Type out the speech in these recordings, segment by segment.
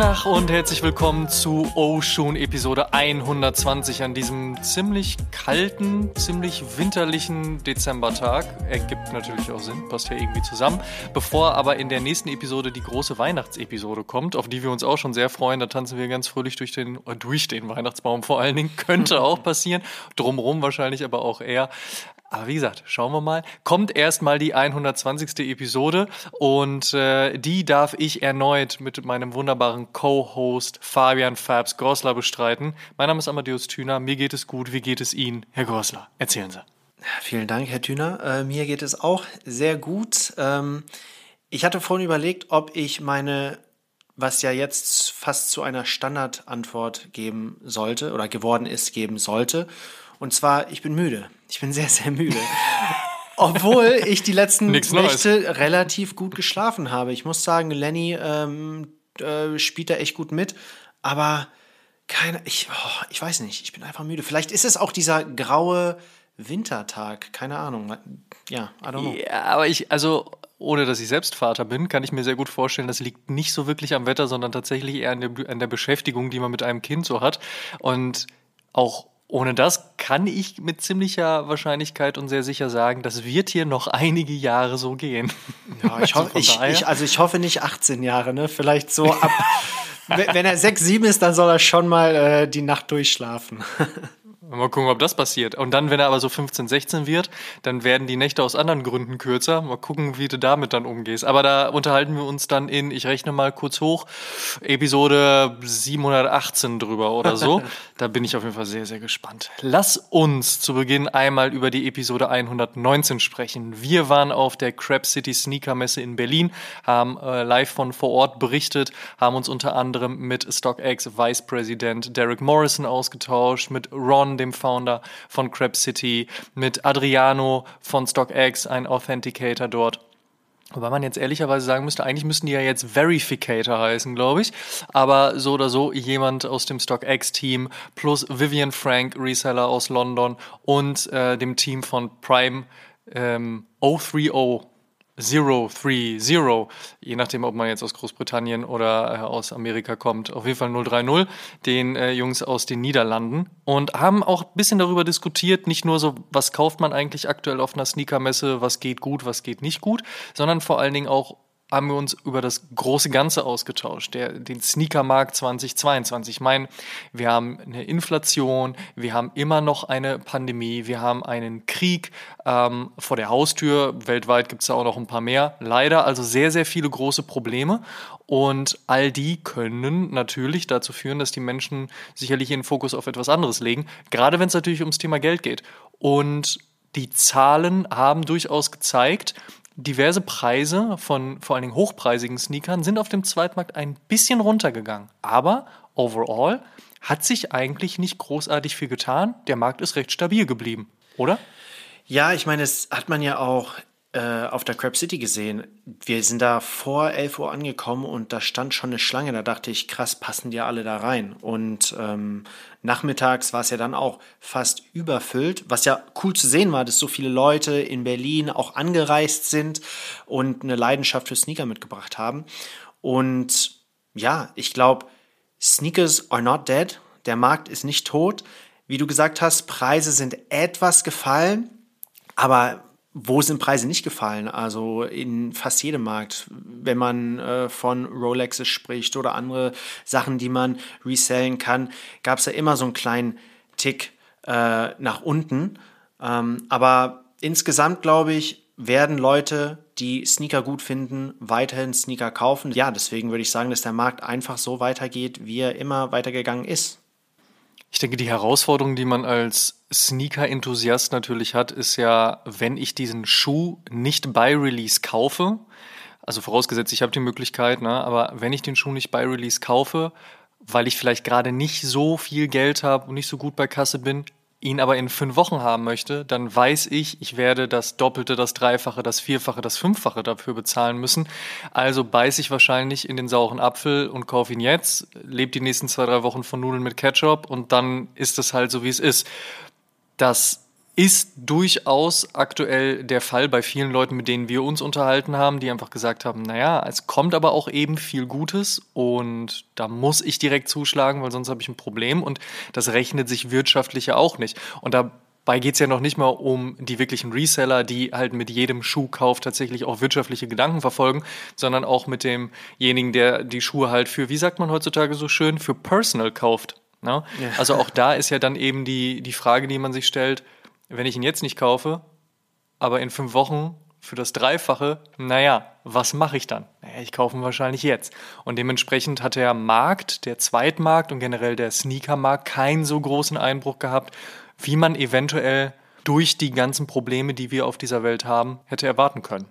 Tag und herzlich willkommen zu Oshun Episode 120 an diesem ziemlich kalten, ziemlich winterlichen Dezembertag. Ergibt natürlich auch Sinn, passt ja irgendwie zusammen. Bevor aber in der nächsten Episode die große Weihnachtsepisode kommt, auf die wir uns auch schon sehr freuen, da tanzen wir ganz fröhlich durch den, äh, durch den Weihnachtsbaum vor allen Dingen. Könnte auch passieren. Drumherum wahrscheinlich aber auch eher. Aber wie gesagt, schauen wir mal. Kommt erstmal die 120. Episode und äh, die darf ich erneut mit meinem wunderbaren Co-Host Fabian Fabs Gorsler bestreiten. Mein Name ist Amadeus Thüner, mir geht es gut. Wie geht es Ihnen, Herr Gorsler? Erzählen Sie. Vielen Dank, Herr Thüner. Äh, mir geht es auch sehr gut. Ähm, ich hatte vorhin überlegt, ob ich meine, was ja jetzt fast zu einer Standardantwort geben sollte oder geworden ist, geben sollte. Und zwar, ich bin müde. Ich bin sehr, sehr müde. Obwohl ich die letzten Nächte relativ gut geschlafen habe. Ich muss sagen, Lenny ähm, äh, spielt da echt gut mit. Aber keine, ich, oh, ich weiß nicht, ich bin einfach müde. Vielleicht ist es auch dieser graue Wintertag, keine Ahnung. Ja, I don't know. Ja, aber ich, also ohne dass ich selbst Vater bin, kann ich mir sehr gut vorstellen, das liegt nicht so wirklich am Wetter, sondern tatsächlich eher an der, an der Beschäftigung, die man mit einem Kind so hat. Und auch ohne das kann ich mit ziemlicher Wahrscheinlichkeit und sehr sicher sagen, das wird hier noch einige Jahre so gehen. Ja, ich, hoffe, ich, ich, also ich hoffe nicht 18 Jahre, ne? Vielleicht so ab. wenn er 6, 7 ist, dann soll er schon mal äh, die Nacht durchschlafen. Mal gucken, ob das passiert. Und dann, wenn er aber so 15, 16 wird, dann werden die Nächte aus anderen Gründen kürzer. Mal gucken, wie du damit dann umgehst. Aber da unterhalten wir uns dann in, ich rechne mal kurz hoch, Episode 718 drüber oder so. da bin ich auf jeden Fall sehr, sehr gespannt. Lass uns zu Beginn einmal über die Episode 119 sprechen. Wir waren auf der Crab City Sneaker Messe in Berlin, haben äh, live von vor Ort berichtet, haben uns unter anderem mit StockX Vice President Derek Morrison ausgetauscht, mit Ron, dem Founder von Crab City, mit Adriano von StockX, ein Authenticator dort. Wobei man jetzt ehrlicherweise sagen müsste, eigentlich müssten die ja jetzt Verificator heißen, glaube ich. Aber so oder so jemand aus dem StockX-Team plus Vivian Frank, Reseller aus London und äh, dem Team von Prime ähm, 030 Zero, Three, Zero, je nachdem, ob man jetzt aus Großbritannien oder äh, aus Amerika kommt. Auf jeden Fall 030, den äh, Jungs aus den Niederlanden. Und haben auch ein bisschen darüber diskutiert, nicht nur so, was kauft man eigentlich aktuell auf einer Sneakermesse, was geht gut, was geht nicht gut, sondern vor allen Dingen auch, haben wir uns über das große Ganze ausgetauscht, der, den Sneakermarkt 2022. Ich meine, wir haben eine Inflation, wir haben immer noch eine Pandemie, wir haben einen Krieg ähm, vor der Haustür. Weltweit gibt es da auch noch ein paar mehr. Leider also sehr, sehr viele große Probleme. Und all die können natürlich dazu führen, dass die Menschen sicherlich ihren Fokus auf etwas anderes legen, gerade wenn es natürlich ums Thema Geld geht. Und die Zahlen haben durchaus gezeigt, diverse Preise von vor allen Dingen hochpreisigen Sneakern sind auf dem Zweitmarkt ein bisschen runtergegangen. Aber overall hat sich eigentlich nicht großartig viel getan. Der Markt ist recht stabil geblieben, oder? Ja, ich meine, das hat man ja auch äh, auf der Crab City gesehen. Wir sind da vor 11 Uhr angekommen und da stand schon eine Schlange. Da dachte ich, krass, passen die alle da rein. Und ähm, nachmittags war es ja dann auch fast überfüllt, was ja cool zu sehen war, dass so viele Leute in Berlin auch angereist sind und eine Leidenschaft für Sneaker mitgebracht haben. Und ja, ich glaube, Sneakers are not dead. Der Markt ist nicht tot. Wie du gesagt hast, Preise sind etwas gefallen, aber wo sind Preise nicht gefallen? Also in fast jedem Markt, wenn man äh, von Rolexes spricht oder andere Sachen, die man resellen kann, gab es ja immer so einen kleinen Tick äh, nach unten. Ähm, aber insgesamt glaube ich, werden Leute, die Sneaker gut finden, weiterhin Sneaker kaufen. Ja, deswegen würde ich sagen, dass der Markt einfach so weitergeht, wie er immer weitergegangen ist. Ich denke, die Herausforderung, die man als Sneaker-Enthusiast natürlich hat, ist ja, wenn ich diesen Schuh nicht bei Release kaufe, also vorausgesetzt, ich habe die Möglichkeit, ne, aber wenn ich den Schuh nicht bei Release kaufe, weil ich vielleicht gerade nicht so viel Geld habe und nicht so gut bei Kasse bin, ihn aber in fünf Wochen haben möchte, dann weiß ich, ich werde das Doppelte, das Dreifache, das Vierfache, das Fünffache dafür bezahlen müssen. Also beiße ich wahrscheinlich in den sauren Apfel und kaufe ihn jetzt, lebe die nächsten zwei, drei Wochen von Nudeln mit Ketchup und dann ist es halt so, wie es ist. Das Ist durchaus aktuell der Fall bei vielen Leuten, mit denen wir uns unterhalten haben, die einfach gesagt haben, naja, es kommt aber auch eben viel Gutes und da muss ich direkt zuschlagen, weil sonst habe ich ein Problem und das rechnet sich wirtschaftlich ja auch nicht. Und da Dabei geht es ja noch nicht mal um die wirklichen Reseller, die halt mit jedem Schuhkauf tatsächlich auch wirtschaftliche Gedanken verfolgen, sondern auch mit demjenigen, der die Schuhe halt für, wie sagt man heutzutage so schön, für Personal kauft. Ne? Ja. Also auch da ist ja dann eben die, die Frage, die man sich stellt, wenn ich ihn jetzt nicht kaufe, aber in fünf Wochen für das Dreifache, naja, was mache ich dann? Naja, ich kaufe ihn wahrscheinlich jetzt. Und dementsprechend hat der Markt, der Zweitmarkt und generell der Sneakermarkt keinen so großen Einbruch gehabt, wie man eventuell durch die ganzen Probleme, die wir auf dieser Welt haben, hätte erwarten können.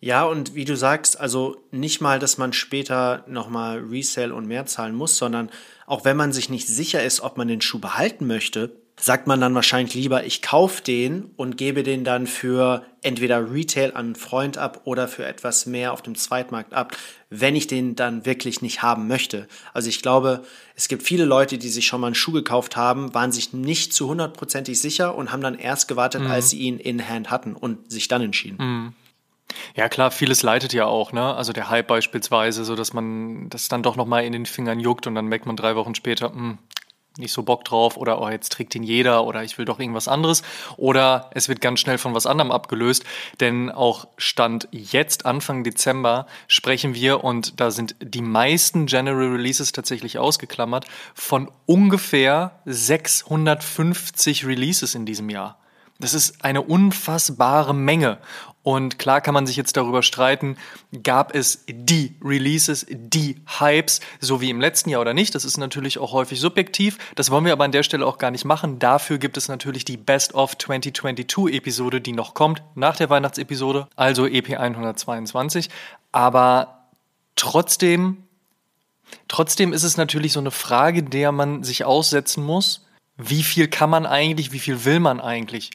Ja, und wie du sagst, also nicht mal, dass man später nochmal Resale und mehr zahlen muss, sondern auch wenn man sich nicht sicher ist, ob man den Schuh behalten möchte, sagt man dann wahrscheinlich lieber, ich kaufe den und gebe den dann für entweder Retail an einen Freund ab oder für etwas mehr auf dem Zweitmarkt ab, wenn ich den dann wirklich nicht haben möchte. Also ich glaube, es gibt viele Leute, die sich schon mal einen Schuh gekauft haben, waren sich nicht zu hundertprozentig sicher und haben dann erst gewartet, mhm. als sie ihn in Hand hatten und sich dann entschieden. Mhm. Ja klar, vieles leitet ja auch, ne? Also der Hype beispielsweise, so dass man das dann doch noch mal in den Fingern juckt und dann merkt man drei Wochen später, mh, hm, nicht so Bock drauf oder oh, jetzt trägt ihn jeder oder ich will doch irgendwas anderes oder es wird ganz schnell von was anderem abgelöst, denn auch Stand jetzt Anfang Dezember sprechen wir und da sind die meisten General Releases tatsächlich ausgeklammert von ungefähr 650 Releases in diesem Jahr. Das ist eine unfassbare Menge. Und klar kann man sich jetzt darüber streiten, gab es die Releases, die Hypes, so wie im letzten Jahr oder nicht. Das ist natürlich auch häufig subjektiv. Das wollen wir aber an der Stelle auch gar nicht machen. Dafür gibt es natürlich die Best of 2022 Episode, die noch kommt, nach der Weihnachtsepisode, also EP 122. Aber trotzdem, trotzdem ist es natürlich so eine Frage, der man sich aussetzen muss wie viel kann man eigentlich, wie viel will man eigentlich?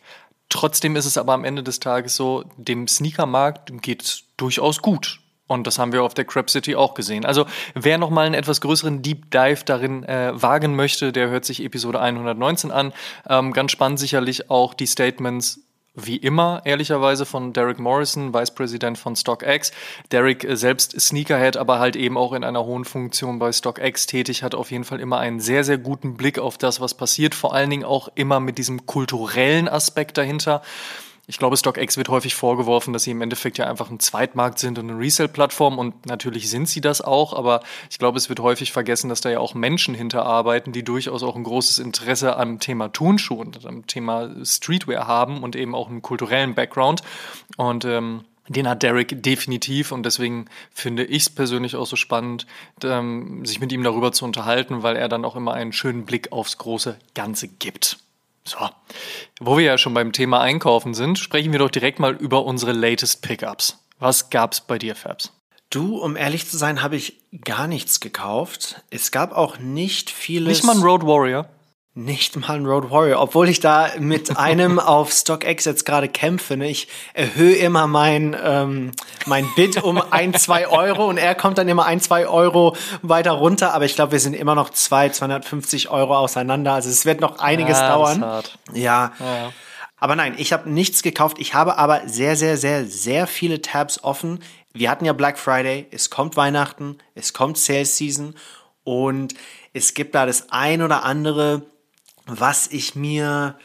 Trotzdem ist es aber am Ende des Tages so, dem Sneakermarkt geht es durchaus gut. Und das haben wir auf der Crap City auch gesehen. Also wer nochmal einen etwas größeren Deep Dive darin äh, wagen möchte, der hört sich Episode 119 an. Ähm, ganz spannend sicherlich auch die Statements wie immer, ehrlicherweise, von Derek Morrison, Vice President von StockX. Derek äh, selbst Sneakerhead, aber halt eben auch in einer hohen Funktion bei StockX tätig, hat auf jeden Fall immer einen sehr, sehr guten Blick auf das, was passiert. Vor allen Dingen auch immer mit diesem kulturellen Aspekt dahinter. Ich glaube, StockX wird häufig vorgeworfen, dass sie im Endeffekt ja einfach ein Zweitmarkt sind und eine Resell-Plattform und natürlich sind sie das auch, aber ich glaube, es wird häufig vergessen, dass da ja auch Menschen hinterarbeiten, die durchaus auch ein großes Interesse am Thema Turnschuh und am Thema Streetwear haben und eben auch einen kulturellen Background und ähm, den hat Derek definitiv und deswegen finde ich es persönlich auch so spannend, ähm, sich mit ihm darüber zu unterhalten, weil er dann auch immer einen schönen Blick aufs große Ganze gibt. So, wo wir ja schon beim Thema Einkaufen sind, sprechen wir doch direkt mal über unsere latest Pickups. Was gab's bei dir, Fabs? Du, um ehrlich zu sein, habe ich gar nichts gekauft. Es gab auch nicht vieles. Nicht mal ein Road Warrior. Nicht mal ein Road Warrior, obwohl ich da mit einem auf StockX jetzt gerade kämpfe. Ne? Ich erhöhe immer mein, ähm, mein Bid um ein, zwei Euro und er kommt dann immer ein, zwei Euro weiter runter. Aber ich glaube, wir sind immer noch zwei, 250 Euro auseinander. Also es wird noch einiges ja, dauern. Ja. ja. Aber nein, ich habe nichts gekauft. Ich habe aber sehr, sehr, sehr, sehr viele Tabs offen. Wir hatten ja Black Friday, es kommt Weihnachten, es kommt Sales Season und es gibt da das ein oder andere was ich mir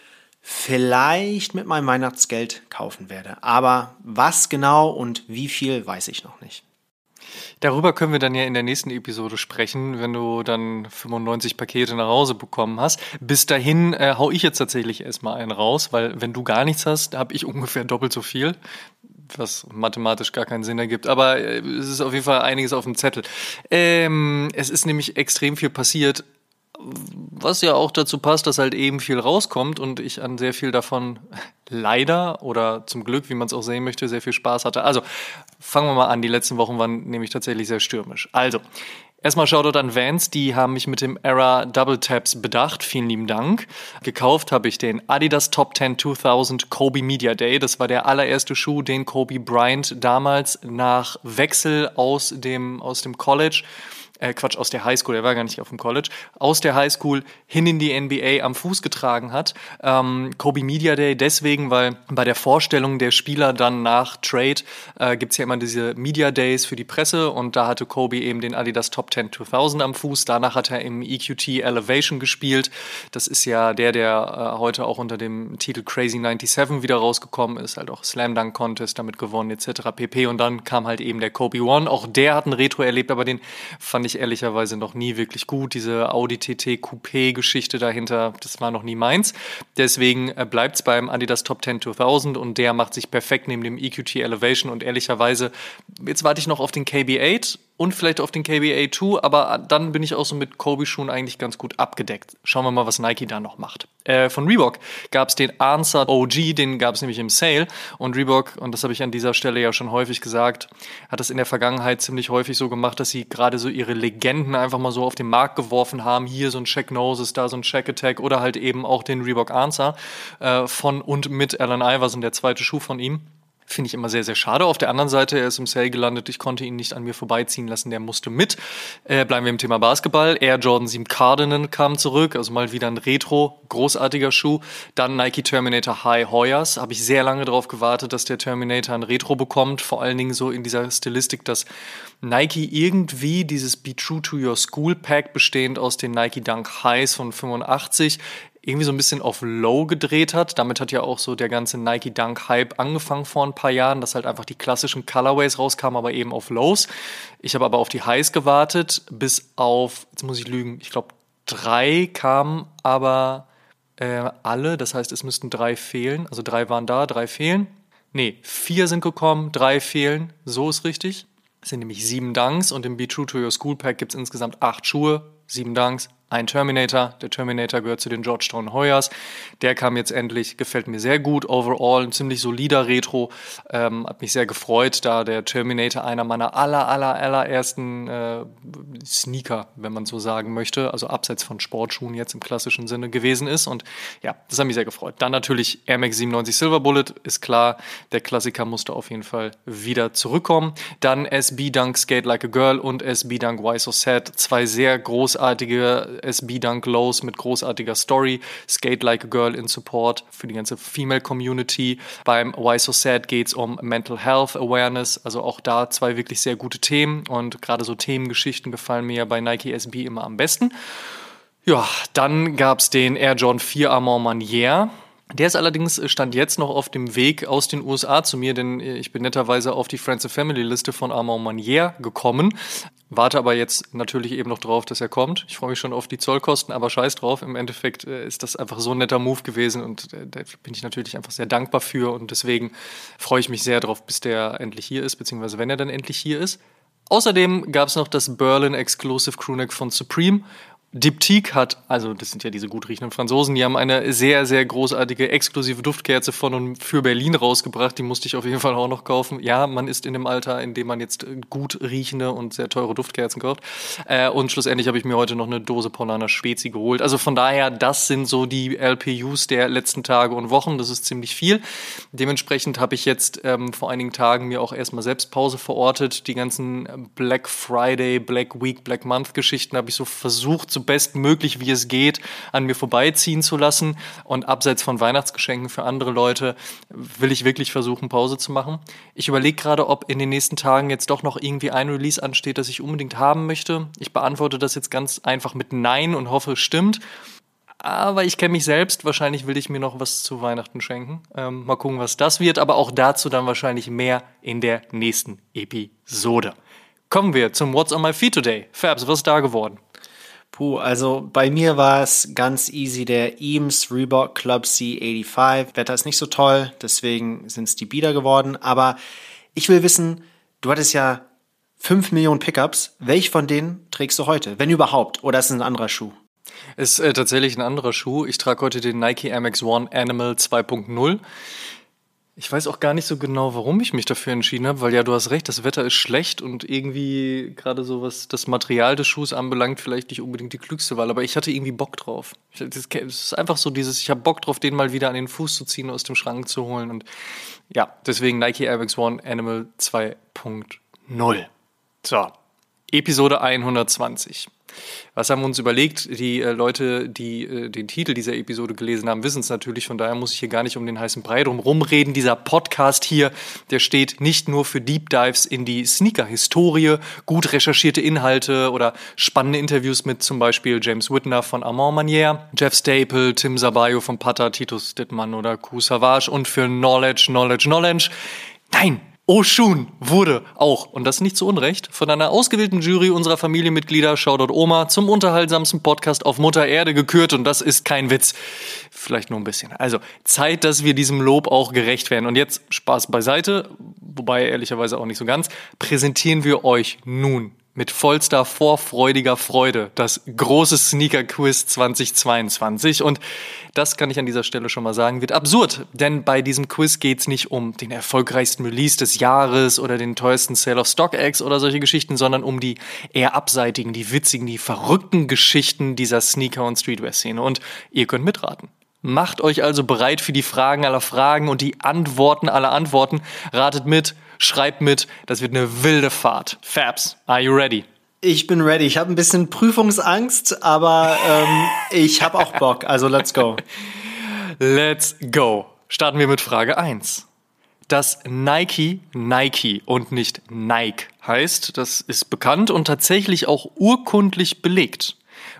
vielleicht mit meinem Weihnachtsgeld kaufen werde. Aber was genau und wie viel, weiß ich noch nicht. Darüber können wir dann ja in der nächsten Episode sprechen, wenn du dann 95 Pakete nach Hause bekommen hast. Bis dahin äh, hau ich jetzt tatsächlich erstmal einen raus, weil wenn du gar nichts hast, habe ich ungefähr doppelt so viel, was mathematisch gar keinen Sinn ergibt. Aber äh, es ist auf jeden Fall einiges auf dem Zettel. Ähm, es ist nämlich extrem viel passiert was ja auch dazu passt, dass halt eben viel rauskommt und ich an sehr viel davon leider oder zum Glück, wie man es auch sehen möchte, sehr viel Spaß hatte. Also fangen wir mal an. Die letzten Wochen waren nämlich tatsächlich sehr stürmisch. Also, erstmal Shoutout an Vans, die haben mich mit dem Era Double Taps bedacht. Vielen lieben Dank. Gekauft habe ich den Adidas Top 10 2000 Kobe Media Day. Das war der allererste Schuh, den Kobe Bryant damals nach Wechsel aus dem, aus dem College äh, Quatsch, aus der Highschool, er war gar nicht auf dem College, aus der Highschool hin in die NBA am Fuß getragen hat. Ähm, Kobe Media Day deswegen, weil bei der Vorstellung der Spieler dann nach Trade äh, gibt ja immer diese Media Days für die Presse und da hatte Kobe eben den Adidas Top 10 2000 am Fuß. Danach hat er im EQT Elevation gespielt. Das ist ja der, der äh, heute auch unter dem Titel Crazy 97 wieder rausgekommen ist, halt auch Slam Dunk Contest damit gewonnen etc. pp. Und dann kam halt eben der Kobe One. Auch der hat ein Retro erlebt, aber den fand ich ehrlicherweise noch nie wirklich gut. Diese Audi TT Coupé Geschichte dahinter, das war noch nie meins. Deswegen äh, bleibt es beim Adidas Top 10 2000 und der macht sich perfekt neben dem EQT Elevation und ehrlicherweise, jetzt warte ich noch auf den KB8 und vielleicht auf den KBA 2, aber dann bin ich auch so mit Kobe-Schuhen eigentlich ganz gut abgedeckt. Schauen wir mal, was Nike da noch macht. Äh, von Reebok gab es den Answer OG, den gab es nämlich im Sale und Reebok, und das habe ich an dieser Stelle ja schon häufig gesagt, hat das in der Vergangenheit ziemlich häufig so gemacht, dass sie gerade so ihre Legenden einfach mal so auf den Markt geworfen haben. Hier so ein Check Noses, da so ein Check Attack oder halt eben auch den Reebok Answer äh, von und mit Alan Iverson, der zweite Schuh von ihm. Finde ich immer sehr, sehr schade. Auf der anderen Seite, er ist im Sale gelandet. Ich konnte ihn nicht an mir vorbeiziehen lassen. Der musste mit. Äh, bleiben wir im Thema Basketball. Air Jordan 7 Cardinal kam zurück. Also mal wieder ein Retro, großartiger Schuh. Dann Nike Terminator High Hoyas. Habe ich sehr lange darauf gewartet, dass der Terminator ein Retro bekommt. Vor allen Dingen so in dieser Stilistik, dass Nike irgendwie dieses Be True to Your School Pack bestehend aus den Nike Dunk Highs von 85 irgendwie so ein bisschen auf Low gedreht hat. Damit hat ja auch so der ganze Nike Dunk Hype angefangen vor ein paar Jahren, dass halt einfach die klassischen Colorways rauskamen, aber eben auf Lows. Ich habe aber auf die Highs gewartet, bis auf, jetzt muss ich lügen, ich glaube drei kamen aber äh, alle. Das heißt, es müssten drei fehlen. Also drei waren da, drei fehlen. Nee, vier sind gekommen, drei fehlen. So ist richtig. Es sind nämlich sieben Dunks und im Be True to Your School Pack gibt es insgesamt acht Schuhe, sieben Dunks, ein Terminator. Der Terminator gehört zu den Georgetown Hoyas. Der kam jetzt endlich, gefällt mir sehr gut. Overall ein ziemlich solider Retro. Ähm, hat mich sehr gefreut, da der Terminator einer meiner aller, aller, allerersten äh, Sneaker, wenn man so sagen möchte, also abseits von Sportschuhen jetzt im klassischen Sinne gewesen ist. Und ja, das hat mich sehr gefreut. Dann natürlich Air Max 97 Silver Bullet, ist klar. Der Klassiker musste auf jeden Fall wieder zurückkommen. Dann SB Dunk Skate Like a Girl und SB Dunk Why So Sad. Zwei sehr großartige SB Dunk Lows mit großartiger Story, Skate Like a Girl in Support für die ganze Female Community. Beim Why So Sad geht es um Mental Health Awareness, also auch da zwei wirklich sehr gute Themen und gerade so Themengeschichten gefallen mir ja bei Nike SB immer am besten. Ja, dann gab es den Air Jordan 4 Armand Manier. Der ist allerdings äh, stand jetzt noch auf dem Weg aus den USA zu mir, denn äh, ich bin netterweise auf die Friends and Family Liste von Armand Manier gekommen. Warte aber jetzt natürlich eben noch drauf, dass er kommt. Ich freue mich schon auf die Zollkosten, aber scheiß drauf. Im Endeffekt äh, ist das einfach so ein netter Move gewesen und da bin ich natürlich einfach sehr dankbar für und deswegen freue ich mich sehr drauf, bis der endlich hier ist, beziehungsweise wenn er dann endlich hier ist. Außerdem gab es noch das Berlin Exclusive Crewneck von Supreme Diptyque hat, also das sind ja diese gut riechenden Franzosen, die haben eine sehr, sehr großartige exklusive Duftkerze von und für Berlin rausgebracht. Die musste ich auf jeden Fall auch noch kaufen. Ja, man ist in dem Alter, in dem man jetzt gut riechende und sehr teure Duftkerzen kauft. Äh, und schlussendlich habe ich mir heute noch eine Dose Paulaner Spezi geholt. Also von daher, das sind so die LPUs der letzten Tage und Wochen. Das ist ziemlich viel. Dementsprechend habe ich jetzt ähm, vor einigen Tagen mir auch erstmal selbst Pause verortet. Die ganzen Black Friday, Black Week, Black Month Geschichten habe ich so versucht zu bestmöglich, wie es geht, an mir vorbeiziehen zu lassen. Und abseits von Weihnachtsgeschenken für andere Leute will ich wirklich versuchen, Pause zu machen. Ich überlege gerade, ob in den nächsten Tagen jetzt doch noch irgendwie ein Release ansteht, das ich unbedingt haben möchte. Ich beantworte das jetzt ganz einfach mit Nein und hoffe, es stimmt. Aber ich kenne mich selbst. Wahrscheinlich will ich mir noch was zu Weihnachten schenken. Ähm, mal gucken, was das wird. Aber auch dazu dann wahrscheinlich mehr in der nächsten Episode. Kommen wir zum What's on my feet today. Fabs, was ist da geworden? Puh, also bei mir war es ganz easy der Eames Reebok Club C85. Wetter ist nicht so toll, deswegen sind es die Bieder geworden. Aber ich will wissen, du hattest ja 5 Millionen Pickups. Welch von denen trägst du heute, wenn überhaupt? Oder ist es ein anderer Schuh? Ist äh, tatsächlich ein anderer Schuh. Ich trage heute den Nike Air One Animal 2.0. Ich weiß auch gar nicht so genau, warum ich mich dafür entschieden habe, weil ja, du hast recht, das Wetter ist schlecht und irgendwie gerade so was das Material des Schuhs anbelangt, vielleicht nicht unbedingt die klügste Wahl, aber ich hatte irgendwie Bock drauf. Es ist einfach so dieses, ich habe Bock drauf, den mal wieder an den Fuß zu ziehen, aus dem Schrank zu holen und ja, deswegen Nike Air Max One Animal 2.0. So, Episode 120. Was haben wir uns überlegt? Die äh, Leute, die äh, den Titel dieser Episode gelesen haben, wissen es natürlich. Von daher muss ich hier gar nicht um den heißen Brei drum rumreden. Dieser Podcast hier, der steht nicht nur für Deep Dives in die Sneaker-Historie, gut recherchierte Inhalte oder spannende Interviews mit zum Beispiel James Whitner von Armand Manier, Jeff Staple, Tim Sabayo von Pata, Titus Dittmann oder Ku Savage und für Knowledge, Knowledge, Knowledge. Nein, Oshun wurde auch, und das nicht zu Unrecht, von einer ausgewählten Jury unserer Familienmitglieder, Shoutout Oma, zum unterhaltsamsten Podcast auf Mutter Erde gekürt und das ist kein Witz. Vielleicht nur ein bisschen. Also Zeit, dass wir diesem Lob auch gerecht werden. Und jetzt Spaß beiseite, wobei ehrlicherweise auch nicht so ganz, präsentieren wir euch nun mit vollster vorfreudiger Freude das große Sneaker Quiz 2022 und das kann ich an dieser Stelle schon mal sagen, wird absurd, denn bei diesem Quiz geht's nicht um den erfolgreichsten Release des Jahres oder den teuersten Sale of StockX oder solche Geschichten, sondern um die eher abseitigen, die witzigen, die verrückten Geschichten dieser Sneaker- und Streetwear-Szene und ihr könnt mitraten. Macht euch also bereit für die Fragen aller Fragen und die Antworten aller Antworten. Ratet mit, schreibt mit, das wird eine wilde Fahrt. Fabs, are you ready? Ich bin ready. Ich habe ein bisschen Prüfungsangst, aber ähm, ich habe auch Bock. Also let's go. Let's go. Starten wir mit Frage 1. Dass Nike Nike und nicht Nike heißt, das ist bekannt und tatsächlich auch urkundlich belegt.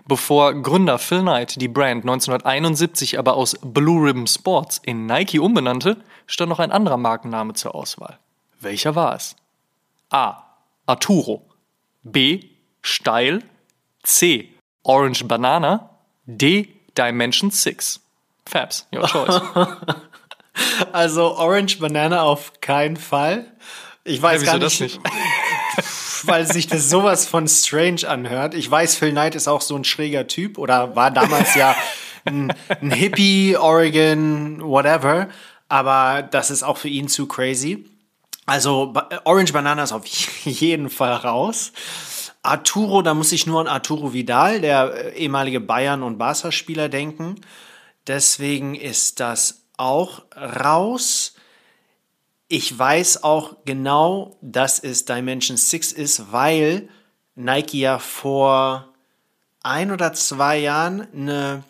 Bevor Gründer Phil Knight die Brand 1971 aber aus Blue Ribbon Sports in Nike umbenannte, stand noch ein anderer Markenname zur Auswahl. Welcher war es? A. Arturo. B. Steil. C. Orange Banana. D. Dimension 6. Fabs, your choice. Also Orange Banana auf keinen Fall. Ich weiß Ja, gar nicht, nicht? weil sich das sowas von strange anhört. Ich weiß, Phil Knight ist auch so ein schräger Typ oder war damals ja ein, ein Hippie, Oregon, whatever. Aber das ist auch für ihn zu crazy. Also Ba- Orange Banana ist auf jeden Fall raus. Arturo, da muss ich nur an Arturo Vidal, der äh, ehemalige Bayern- und Barca-Spieler, denken. Deswegen ist das auch raus. Ich weiß auch genau, dass es Dimension 6 ist, weil Nike ja vor ein oder zwei Jahren eine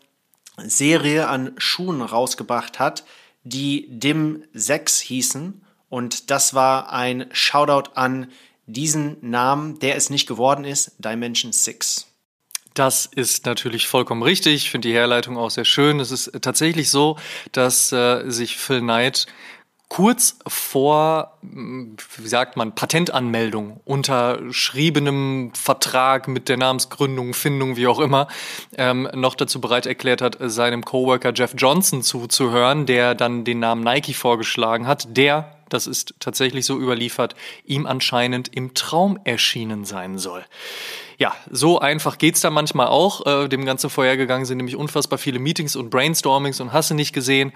Serie an Schuhen rausgebracht hat, die Dim 6 hießen. Und das war ein Shoutout an diesen Namen, der es nicht geworden ist, Dimension 6. Das ist natürlich vollkommen richtig. Ich finde die Herleitung auch sehr schön. Es ist tatsächlich so, dass äh, sich Phil Knight kurz vor, mh, wie sagt man, Patentanmeldung, unterschriebenem Vertrag mit der Namensgründung, Findung, wie auch immer, ähm, noch dazu bereit erklärt hat, seinem Coworker Jeff Johnson zuzuhören, der dann den Namen Nike vorgeschlagen hat, der das ist tatsächlich so überliefert, ihm anscheinend im Traum erschienen sein soll. Ja, so einfach geht's da manchmal auch. Äh, dem Ganze vorhergegangen sind nämlich unfassbar viele Meetings und Brainstormings und hast du nicht gesehen.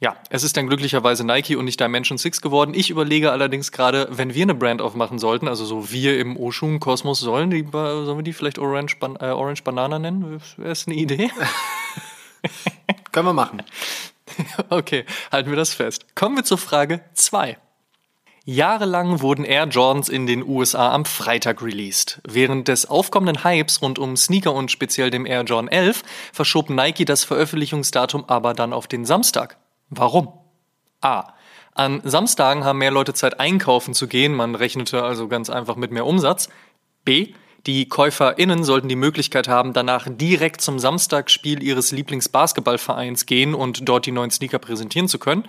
Ja, es ist dann glücklicherweise Nike und nicht Dimension 6 geworden. Ich überlege allerdings gerade, wenn wir eine Brand aufmachen sollten, also so wir im Oshun-Kosmos, sollen, die, sollen wir die vielleicht Orange, Ban äh, Orange Banana nennen? Wäre es eine Idee? Können wir machen. Okay, halten wir das fest. Kommen wir zur Frage 2. Jahrelang wurden Air Jordans in den USA am Freitag released. Während des aufkommenden Hypes rund um Sneaker und speziell dem Air Jordan 11 verschob Nike das Veröffentlichungsdatum aber dann auf den Samstag. Warum? A. An Samstagen haben mehr Leute Zeit einkaufen zu gehen, man rechnete also ganz einfach mit mehr Umsatz. B. Die KäuferInnen sollten die Möglichkeit haben, danach direkt zum Samstagsspiel ihres Lieblingsbasketballvereins gehen und dort die neuen Sneaker präsentieren zu können.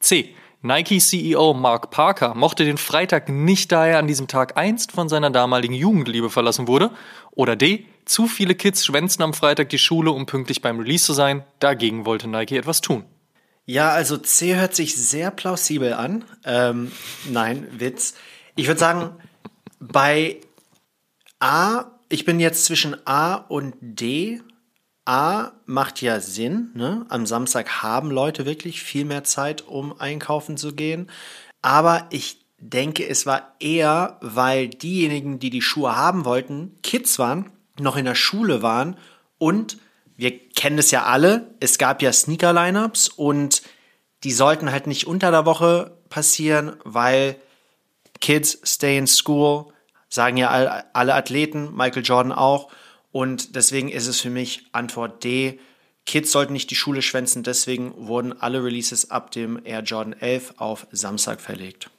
C. Nike-CEO Mark Parker mochte den Freitag nicht, da er an diesem Tag einst von seiner damaligen Jugendliebe verlassen wurde. Oder D. Zu viele Kids schwänzen am Freitag die Schule, um pünktlich beim Release zu sein. Dagegen wollte Nike etwas tun. Ja, also C hört sich sehr plausibel an. Ähm, nein, Witz. Ich würde sagen, bei A, ich bin jetzt zwischen A und D. A macht ja Sinn. Ne? Am Samstag haben Leute wirklich viel mehr Zeit, um einkaufen zu gehen. Aber ich denke, es war eher, weil diejenigen, die die Schuhe haben wollten, Kids waren, noch in der Schule waren und wir kennen es ja alle, es gab ja Sneaker-Lineups und die sollten halt nicht unter der Woche passieren, weil Kids stay in school, Sagen ja alle Athleten, Michael Jordan auch. Und deswegen ist es für mich Antwort D. Kids sollten nicht die Schule schwänzen, deswegen wurden alle Releases ab dem Air Jordan 11 auf Samstag verlegt.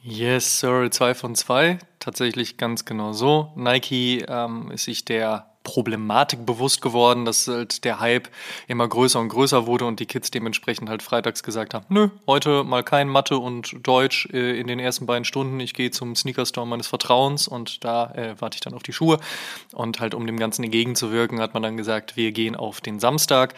Yes, Sir, zwei von zwei. Tatsächlich ganz genau so. Nike ähm, ist sich der Problematik bewusst geworden, dass halt der Hype immer größer und größer wurde und die Kids dementsprechend halt freitags gesagt haben, nö, heute mal kein Mathe und Deutsch äh, in den ersten beiden Stunden. Ich gehe zum Sneakerstore meines Vertrauens und da äh, warte ich dann auf die Schuhe. Und halt um dem Ganzen entgegenzuwirken, hat man dann gesagt, wir gehen auf den Samstag.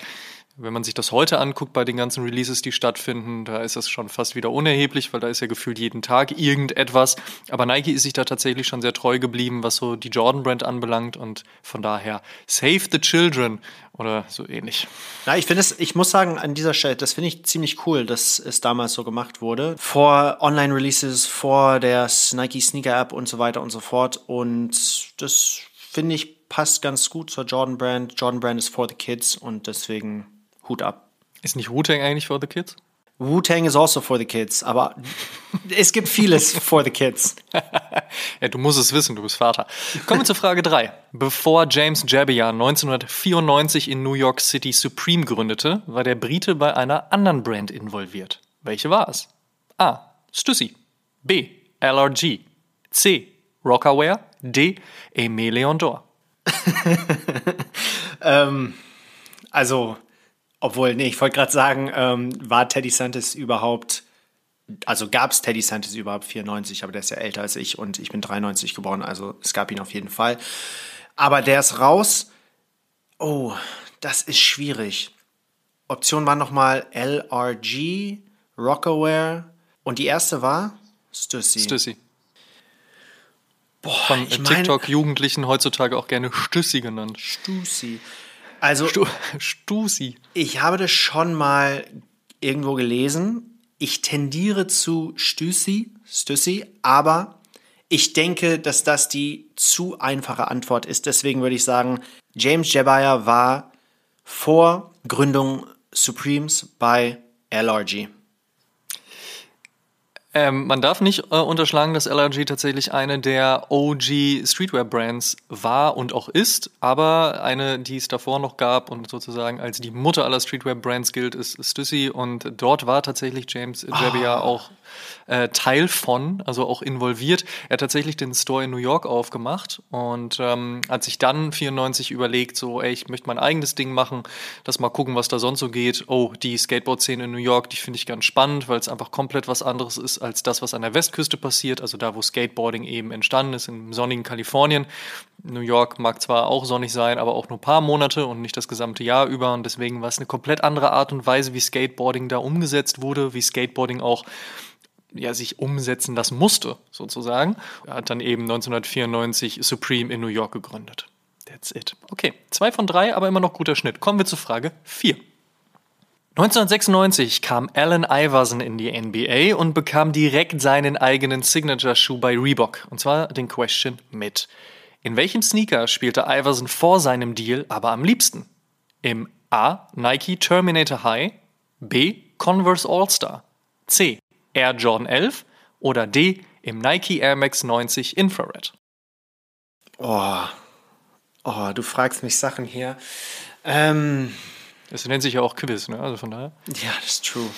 Wenn man sich das heute anguckt bei den ganzen Releases, die stattfinden, da ist das schon fast wieder unerheblich, weil da ist ja gefühlt jeden Tag irgendetwas. Aber Nike ist sich da tatsächlich schon sehr treu geblieben, was so die Jordan-Brand anbelangt und von daher Save the Children oder so ähnlich. Ja, ich finde es, ich muss sagen, an dieser Stelle, das finde ich ziemlich cool, dass es damals so gemacht wurde. Vor Online-Releases, vor der Nike Sneaker-App und so weiter und so fort. Und das finde ich passt ganz gut zur Jordan-Brand. Jordan-Brand ist for the kids und deswegen Hut ab. Ist nicht Wu-Tang eigentlich for the kids? Wu-Tang is also for the kids, aber es gibt vieles for the kids. ja, du musst es wissen, du bist Vater. Kommen wir zur Frage 3. Bevor James Jabian 1994 in New York City Supreme gründete, war der Brite bei einer anderen Brand involviert. Welche war es? A. Stussy. B. LRG. C. Rockaware. D. Aimé Leon Dor. ähm, also, obwohl, nee, ich wollte gerade sagen, ähm, war Teddy Santis überhaupt, also gab es Teddy Santis überhaupt 94, aber der ist ja älter als ich und ich bin 93 geboren, also es gab ihn auf jeden Fall. Aber der ist raus. Oh, das ist schwierig. Option war nochmal LRG, Rockaware und die erste war Stussy. Stussy. Boah, Von TikTok-Jugendlichen heutzutage auch gerne Stüssi genannt. Stussy. Also, Stu Stusi. Ich habe das schon mal irgendwo gelesen. Ich tendiere zu Stüssi, Stüssi, aber ich denke, dass das die zu einfache Antwort ist. Deswegen würde ich sagen, James Jabaya war vor Gründung Supremes bei LRG. Ähm, man darf nicht äh, unterschlagen, dass LRG tatsächlich eine der OG Streetwear-Brands war und auch ist, aber eine, die es davor noch gab und sozusagen als die Mutter aller Streetwear-Brands gilt, ist Stussy und dort war tatsächlich James Jebbia oh. auch äh, Teil von, also auch involviert. Er hat tatsächlich den Store in New York aufgemacht und ähm, hat sich dann 94 überlegt, so, ey, ich möchte mein eigenes Ding machen, das mal gucken, was da sonst so geht. Oh, die Skateboard-Szene in New York, die finde ich ganz spannend, weil es einfach komplett was anderes ist als das, was an der Westküste passiert, also da, wo Skateboarding eben entstanden ist, im sonnigen Kalifornien. New York mag zwar auch sonnig sein, aber auch nur ein paar Monate und nicht das gesamte Jahr über. Und deswegen war es eine komplett andere Art und Weise, wie Skateboarding da umgesetzt wurde, wie Skateboarding auch ja, sich umsetzen lassen musste, sozusagen. Er hat dann eben 1994 Supreme in New York gegründet. That's it. Okay, zwei von drei, aber immer noch guter Schnitt. Kommen wir zu Frage vier. 1996 kam Allen Iverson in die NBA und bekam direkt seinen eigenen Signature-Schuh bei Reebok, und zwar den Question mit. In welchem Sneaker spielte Iverson vor seinem Deal aber am liebsten? Im A. Nike Terminator High, B. Converse All-Star, C. Air Jordan 11 oder D. im Nike Air Max 90 Infrared? Oh, oh du fragst mich Sachen hier. Ähm, das nennt sich ja auch Quiz, ne? Also von daher. Ja, das ist true.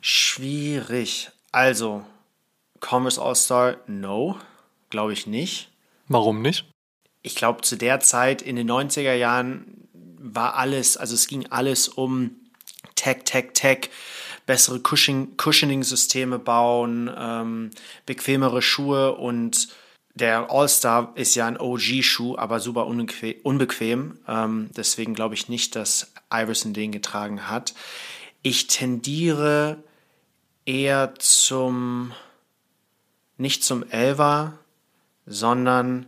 Schwierig. Also, Commerce All-Star, no. Glaube ich nicht. Warum nicht? Ich glaube, zu der Zeit in den 90er Jahren war alles, also es ging alles um Tech, Tech, Tech, bessere Cushioning-Systeme bauen, ähm, bequemere Schuhe und der All-Star ist ja ein OG-Schuh, aber super unbequem. Ähm, deswegen glaube ich nicht, dass Iverson den getragen hat. Ich tendiere eher zum, nicht zum Elver, sondern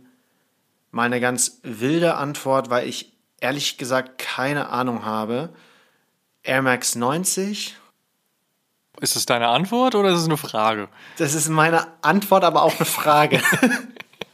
meine ganz wilde Antwort, weil ich ehrlich gesagt keine Ahnung habe. Air Max 90. Ist es deine Antwort oder ist es eine Frage? Das ist meine Antwort, aber auch eine Frage.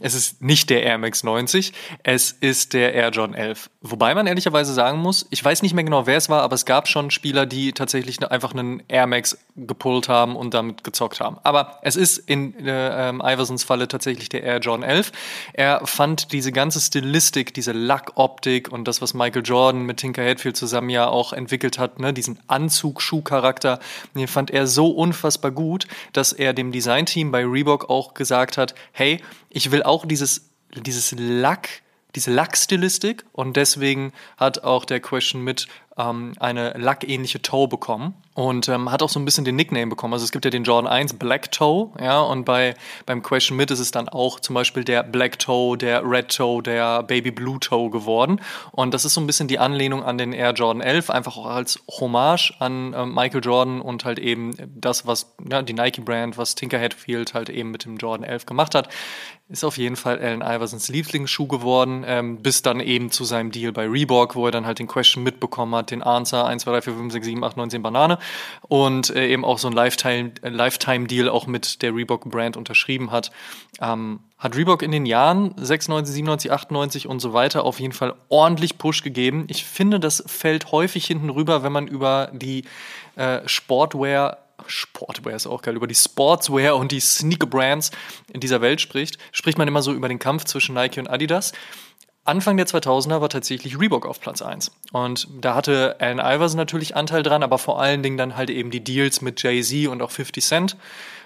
Es ist nicht der Air Max 90, es ist der Air John 11. Wobei man ehrlicherweise sagen muss, ich weiß nicht mehr genau, wer es war, aber es gab schon Spieler, die tatsächlich einfach einen Air Max gepullt haben und damit gezockt haben. Aber es ist in äh, ähm, Iversons Falle tatsächlich der Air John 11. Er fand diese ganze Stilistik, diese Lackoptik und das, was Michael Jordan mit Tinker Hatfield zusammen ja auch entwickelt hat, ne, diesen Anzug-Schuhcharakter, den fand er so unfassbar gut, dass er dem Designteam bei Reebok auch gesagt hat, hey, ich will auch dieses, dieses Lack, diese Lackstilistik und deswegen hat auch der Question mit ähm, eine lackähnliche Toe bekommen und ähm, hat auch so ein bisschen den Nickname bekommen. Also es gibt ja den Jordan 1 Black Toe, ja, und bei beim Question Mid ist es dann auch zum Beispiel der Black Toe, der Red Toe, der Baby Blue Toe geworden. Und das ist so ein bisschen die Anlehnung an den Air Jordan 11, einfach auch als Hommage an äh, Michael Jordan und halt eben das, was ja, die Nike Brand, was Tinker Hatfield halt eben mit dem Jordan 11 gemacht hat. Ist auf jeden Fall Allen Iversons Lieblingsschuh geworden, ähm, bis dann eben zu seinem Deal bei Reebok, wo er dann halt den Question mitbekommen hat, den Answer 1, 2, 3, 4, 5, 6, 7, 8, 9, 10 Banane und äh, eben auch so ein Lifetime-Deal Lifetime auch mit der Reebok-Brand unterschrieben hat. Ähm, hat Reebok in den Jahren 96, 97, 98 und so weiter auf jeden Fall ordentlich Push gegeben. Ich finde, das fällt häufig hinten rüber, wenn man über die äh, Sportwear Sportwear ist auch geil, über die Sportswear und die Sneaker-Brands in dieser Welt spricht, spricht man immer so über den Kampf zwischen Nike und Adidas. Anfang der 2000er war tatsächlich Reebok auf Platz 1. Und da hatte Allen Iverson natürlich Anteil dran, aber vor allen Dingen dann halt eben die Deals mit Jay-Z und auch 50 Cent.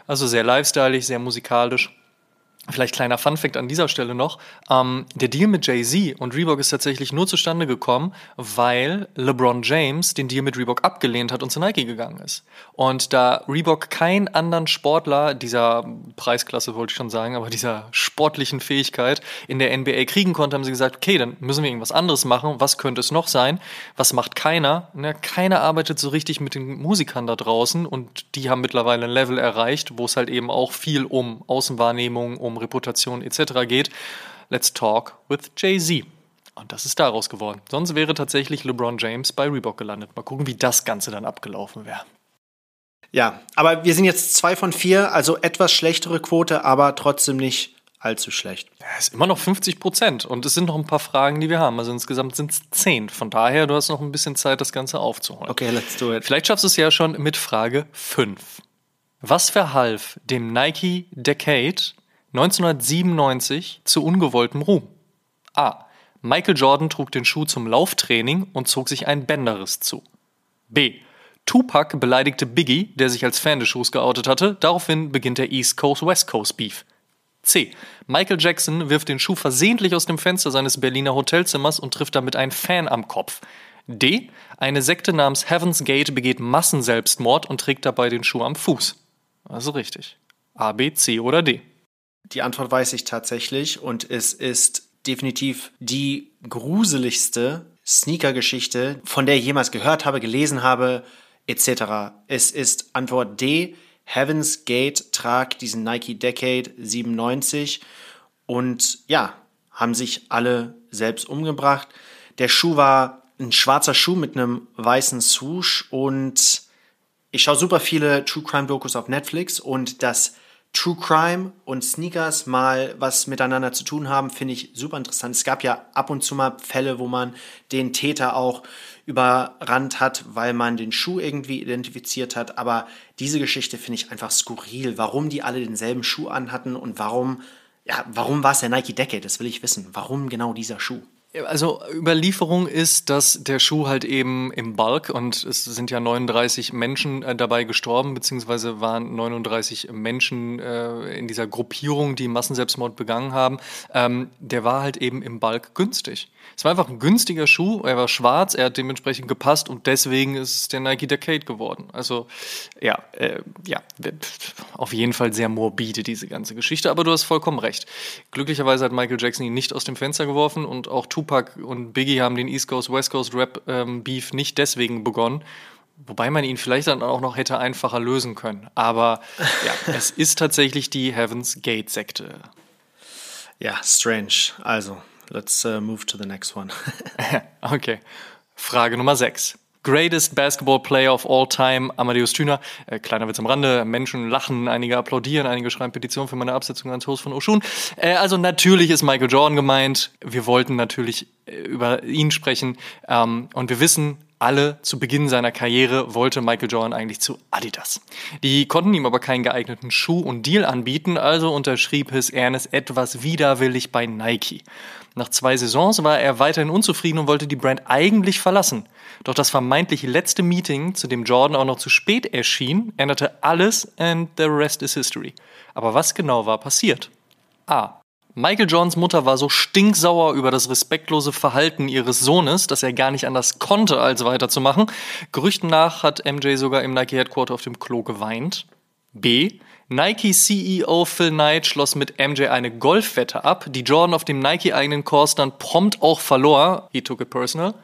Also sehr lifestyleig, sehr musikalisch. Vielleicht kleiner Funfact an dieser Stelle noch. Ähm, der Deal mit Jay-Z und Reebok ist tatsächlich nur zustande gekommen, weil LeBron James den Deal mit Reebok abgelehnt hat und zu Nike gegangen ist. Und da Reebok keinen anderen Sportler dieser Preisklasse, wollte ich schon sagen, aber dieser sportlichen Fähigkeit in der NBA kriegen konnte, haben sie gesagt, okay, dann müssen wir irgendwas anderes machen. Was könnte es noch sein? Was macht keiner? Na, keiner arbeitet so richtig mit den Musikern da draußen und die haben mittlerweile ein Level erreicht, wo es halt eben auch viel um Außenwahrnehmung, um um Reputation etc. geht. Let's talk with Jay-Z. Und das ist daraus geworden. Sonst wäre tatsächlich LeBron James bei Reebok gelandet. Mal gucken, wie das Ganze dann abgelaufen wäre. Ja, aber wir sind jetzt zwei von vier, also etwas schlechtere Quote, aber trotzdem nicht allzu schlecht. Ja, ist immer noch 50 Prozent und es sind noch ein paar Fragen, die wir haben. Also insgesamt sind es zehn. Von daher, du hast noch ein bisschen Zeit, das Ganze aufzuholen. Okay, let's do it. Vielleicht schaffst du es ja schon mit Frage 5. Was verhalf dem Nike Decade 1997 zu ungewolltem Ruhm. A. Michael Jordan trug den Schuh zum Lauftraining und zog sich ein Bänderriss zu. B. Tupac beleidigte Biggie, der sich als Fan des Schuhs geoutet hatte. Daraufhin beginnt der East Coast-West Coast Beef. C. Michael Jackson wirft den Schuh versehentlich aus dem Fenster seines Berliner Hotelzimmers und trifft damit einen Fan am Kopf. D. Eine Sekte namens Heaven's Gate begeht Massenselbstmord und trägt dabei den Schuh am Fuß. Also richtig. A, B, C oder D. Die Antwort weiß ich tatsächlich und es ist definitiv die gruseligste Sneaker-Geschichte, von der ich jemals gehört habe, gelesen habe, etc. Es ist Antwort D. Heaven's Gate trag diesen Nike Decade 97 und ja, haben sich alle selbst umgebracht. Der Schuh war ein schwarzer Schuh mit einem weißen Swoosh und ich schaue super viele True Crime Dokus auf Netflix und das True Crime und Sneakers mal was miteinander zu tun haben, finde ich super interessant. Es gab ja ab und zu mal Fälle, wo man den Täter auch überrannt hat, weil man den Schuh irgendwie identifiziert hat. Aber diese Geschichte finde ich einfach skurril. Warum die alle denselben Schuh anhatten und warum, ja, warum war es der Nike Decade? Das will ich wissen. Warum genau dieser Schuh? Also Überlieferung ist, dass der Schuh halt eben im Bulk und es sind ja 39 Menschen äh, dabei gestorben, beziehungsweise waren 39 Menschen äh, in dieser Gruppierung, die Massenselbstmord begangen haben. Ähm, der war halt eben im Bulk günstig. Es war einfach ein günstiger Schuh, er war schwarz, er hat dementsprechend gepasst und deswegen ist es der Nike Decade geworden. Also ja, äh, ja, auf jeden Fall sehr morbide diese ganze Geschichte, aber du hast vollkommen recht. Glücklicherweise hat Michael Jackson ihn nicht aus dem Fenster geworfen und auch Tupac und Biggie haben den East Coast West Coast Rap ähm, Beef nicht deswegen begonnen. Wobei man ihn vielleicht dann auch noch hätte einfacher lösen können. Aber ja, es ist tatsächlich die Heaven's Gate Sekte. Ja, strange. Also, let's uh, move to the next one. okay. Frage Nummer 6. Greatest Basketball Player of All Time, Amadeus Thüner. Äh, kleiner Witz am Rande, Menschen lachen, einige applaudieren, einige schreiben Petition für meine Absetzung ans Host von Oshun. Äh, also natürlich ist Michael Jordan gemeint. Wir wollten natürlich äh, über ihn sprechen. Ähm, und wir wissen, alle zu Beginn seiner Karriere wollte Michael Jordan eigentlich zu Adidas. Die konnten ihm aber keinen geeigneten Schuh und Deal anbieten, also unterschrieb His Ernest etwas widerwillig bei Nike. Nach zwei Saisons war er weiterhin unzufrieden und wollte die Brand eigentlich verlassen. Doch das vermeintlich letzte Meeting, zu dem Jordan auch noch zu spät erschien, änderte alles and the rest is history. Aber was genau war passiert? A. Michael Johns Mutter war so stinksauer über das respektlose Verhalten ihres Sohnes, dass er gar nicht anders konnte, als weiterzumachen. Gerüchten nach hat MJ sogar im Nike Headquarter auf dem Klo geweint. B. Nike CEO Phil Knight schloss mit MJ eine Golfwette ab, die Jordan auf dem Nike-eigenen Kurs dann prompt auch verlor. He took it personal.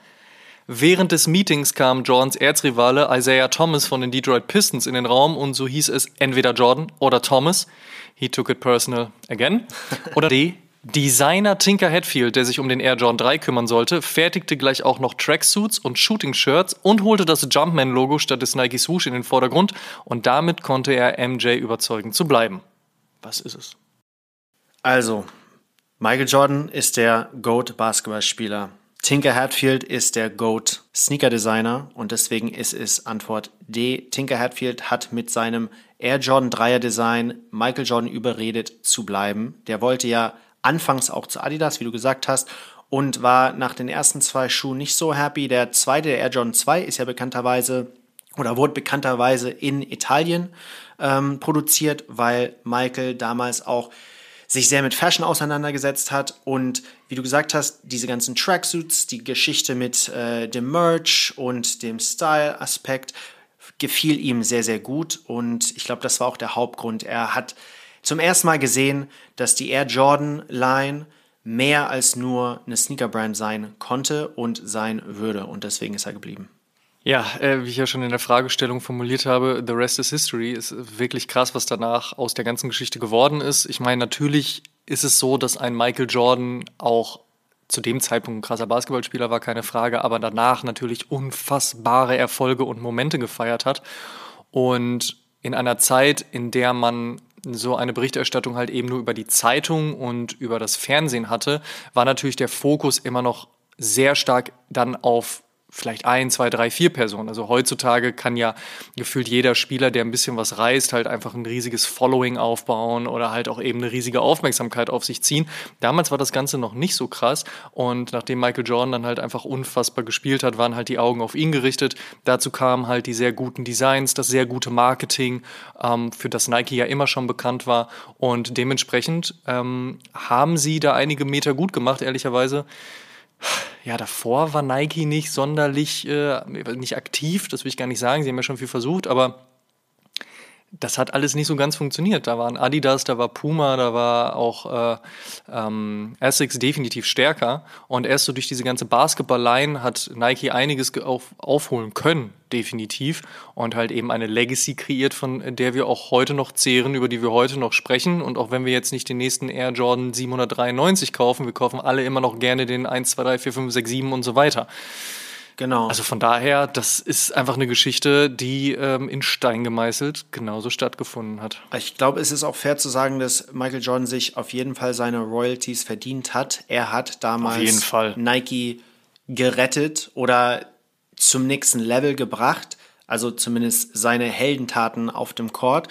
Während des Meetings kam Jordans Erzrivale Isaiah Thomas von den Detroit Pistons in den Raum und so hieß es entweder Jordan oder Thomas. He took it personal again. Oder D. Designer Tinker Hatfield, der sich um den Air Jordan 3 kümmern sollte, fertigte gleich auch noch Tracksuits und Shooting-Shirts und holte das Jumpman-Logo statt des Nike Swoosh in den Vordergrund und damit konnte er MJ überzeugen zu bleiben. Was ist es? Also, Michael Jordan ist der GOAT-Basketballspieler. Tinker Hatfield ist der GOAT Sneaker Designer und deswegen ist es Antwort D. Tinker Hatfield hat mit seinem Air Jordan 3er Design Michael Jordan überredet zu bleiben. Der wollte ja anfangs auch zu Adidas, wie du gesagt hast, und war nach den ersten zwei Schuhen nicht so happy. Der zweite, der Air Jordan 2, ist ja bekannterweise oder wurde bekannterweise in Italien ähm, produziert, weil Michael damals auch sich sehr mit Fashion auseinandergesetzt hat und wie du gesagt hast, diese ganzen Tracksuits, die Geschichte mit äh, dem Merch und dem Style-Aspekt gefiel ihm sehr, sehr gut und ich glaube, das war auch der Hauptgrund. Er hat zum ersten Mal gesehen, dass die Air Jordan Line mehr als nur eine Sneaker-Brand sein konnte und sein würde. Und deswegen ist er geblieben. Ja, äh, wie ich ja schon in der Fragestellung formuliert habe, The Rest is History ist wirklich krass, was danach aus der ganzen Geschichte geworden ist. Ich meine, natürlich ist es so, dass ein Michael Jordan auch zu dem Zeitpunkt ein krasser Basketballspieler war, keine Frage, aber danach natürlich unfassbare Erfolge und Momente gefeiert hat. Und in einer Zeit, in der man so eine Berichterstattung halt eben nur über die Zeitung und über das Fernsehen hatte, war natürlich der Fokus immer noch sehr stark dann auf vielleicht ein, zwei, drei, vier Personen. Also heutzutage kann ja gefühlt jeder Spieler, der ein bisschen was reißt, halt einfach ein riesiges Following aufbauen oder halt auch eben eine riesige Aufmerksamkeit auf sich ziehen. Damals war das Ganze noch nicht so krass und nachdem Michael Jordan dann halt einfach unfassbar gespielt hat, waren halt die Augen auf ihn gerichtet. Dazu kamen halt die sehr guten Designs, das sehr gute Marketing, ähm, für das Nike ja immer schon bekannt war und dementsprechend ähm, haben sie da einige Meter gut gemacht, ehrlicherweise ja, davor war Nike nicht sonderlich, äh, nicht aktiv, das will ich gar nicht sagen, sie haben ja schon viel versucht, aber das hat alles nicht so ganz funktioniert. Da waren Adidas, da war Puma, da war auch äh, ähm, Essex definitiv stärker. Und erst so durch diese ganze Basketball-Line hat Nike einiges auf, aufholen können, definitiv. Und halt eben eine Legacy kreiert, von der wir auch heute noch zehren, über die wir heute noch sprechen. Und auch wenn wir jetzt nicht den nächsten Air Jordan 793 kaufen, wir kaufen alle immer noch gerne den 1, 2, 3, 4, 5, 6, 7 und so weiter. Genau. Also von daher, das ist einfach eine Geschichte, die ähm, in Stein gemeißelt genauso stattgefunden hat. Ich glaube, es ist auch fair zu sagen, dass Michael Jordan sich auf jeden Fall seine Royalties verdient hat. Er hat damals Nike gerettet oder zum nächsten Level gebracht. Also zumindest seine Heldentaten auf dem Court.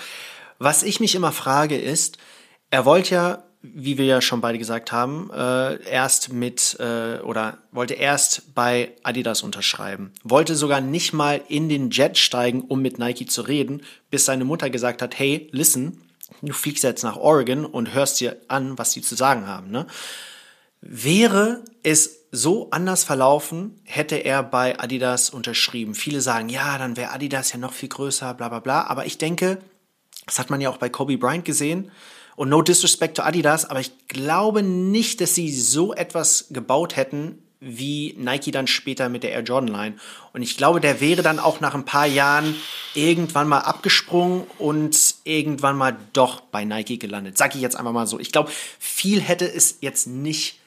Was ich mich immer frage ist, er wollte ja wie wir ja schon beide gesagt haben, äh, erst mit äh, oder wollte erst bei Adidas unterschreiben. Wollte sogar nicht mal in den Jet steigen, um mit Nike zu reden, bis seine Mutter gesagt hat, hey, listen, du fliegst jetzt nach Oregon und hörst dir an, was die zu sagen haben. Ne? Wäre es so anders verlaufen, hätte er bei Adidas unterschrieben. Viele sagen, ja, dann wäre Adidas ja noch viel größer, bla bla bla. Aber ich denke, das hat man ja auch bei Kobe Bryant gesehen, und no disrespect to Adidas, aber ich glaube nicht, dass sie so etwas gebaut hätten, wie Nike dann später mit der Air Jordan Line. Und ich glaube, der wäre dann auch nach ein paar Jahren irgendwann mal abgesprungen und irgendwann mal doch bei Nike gelandet. Sag ich jetzt einfach mal so. Ich glaube, viel hätte es jetzt nicht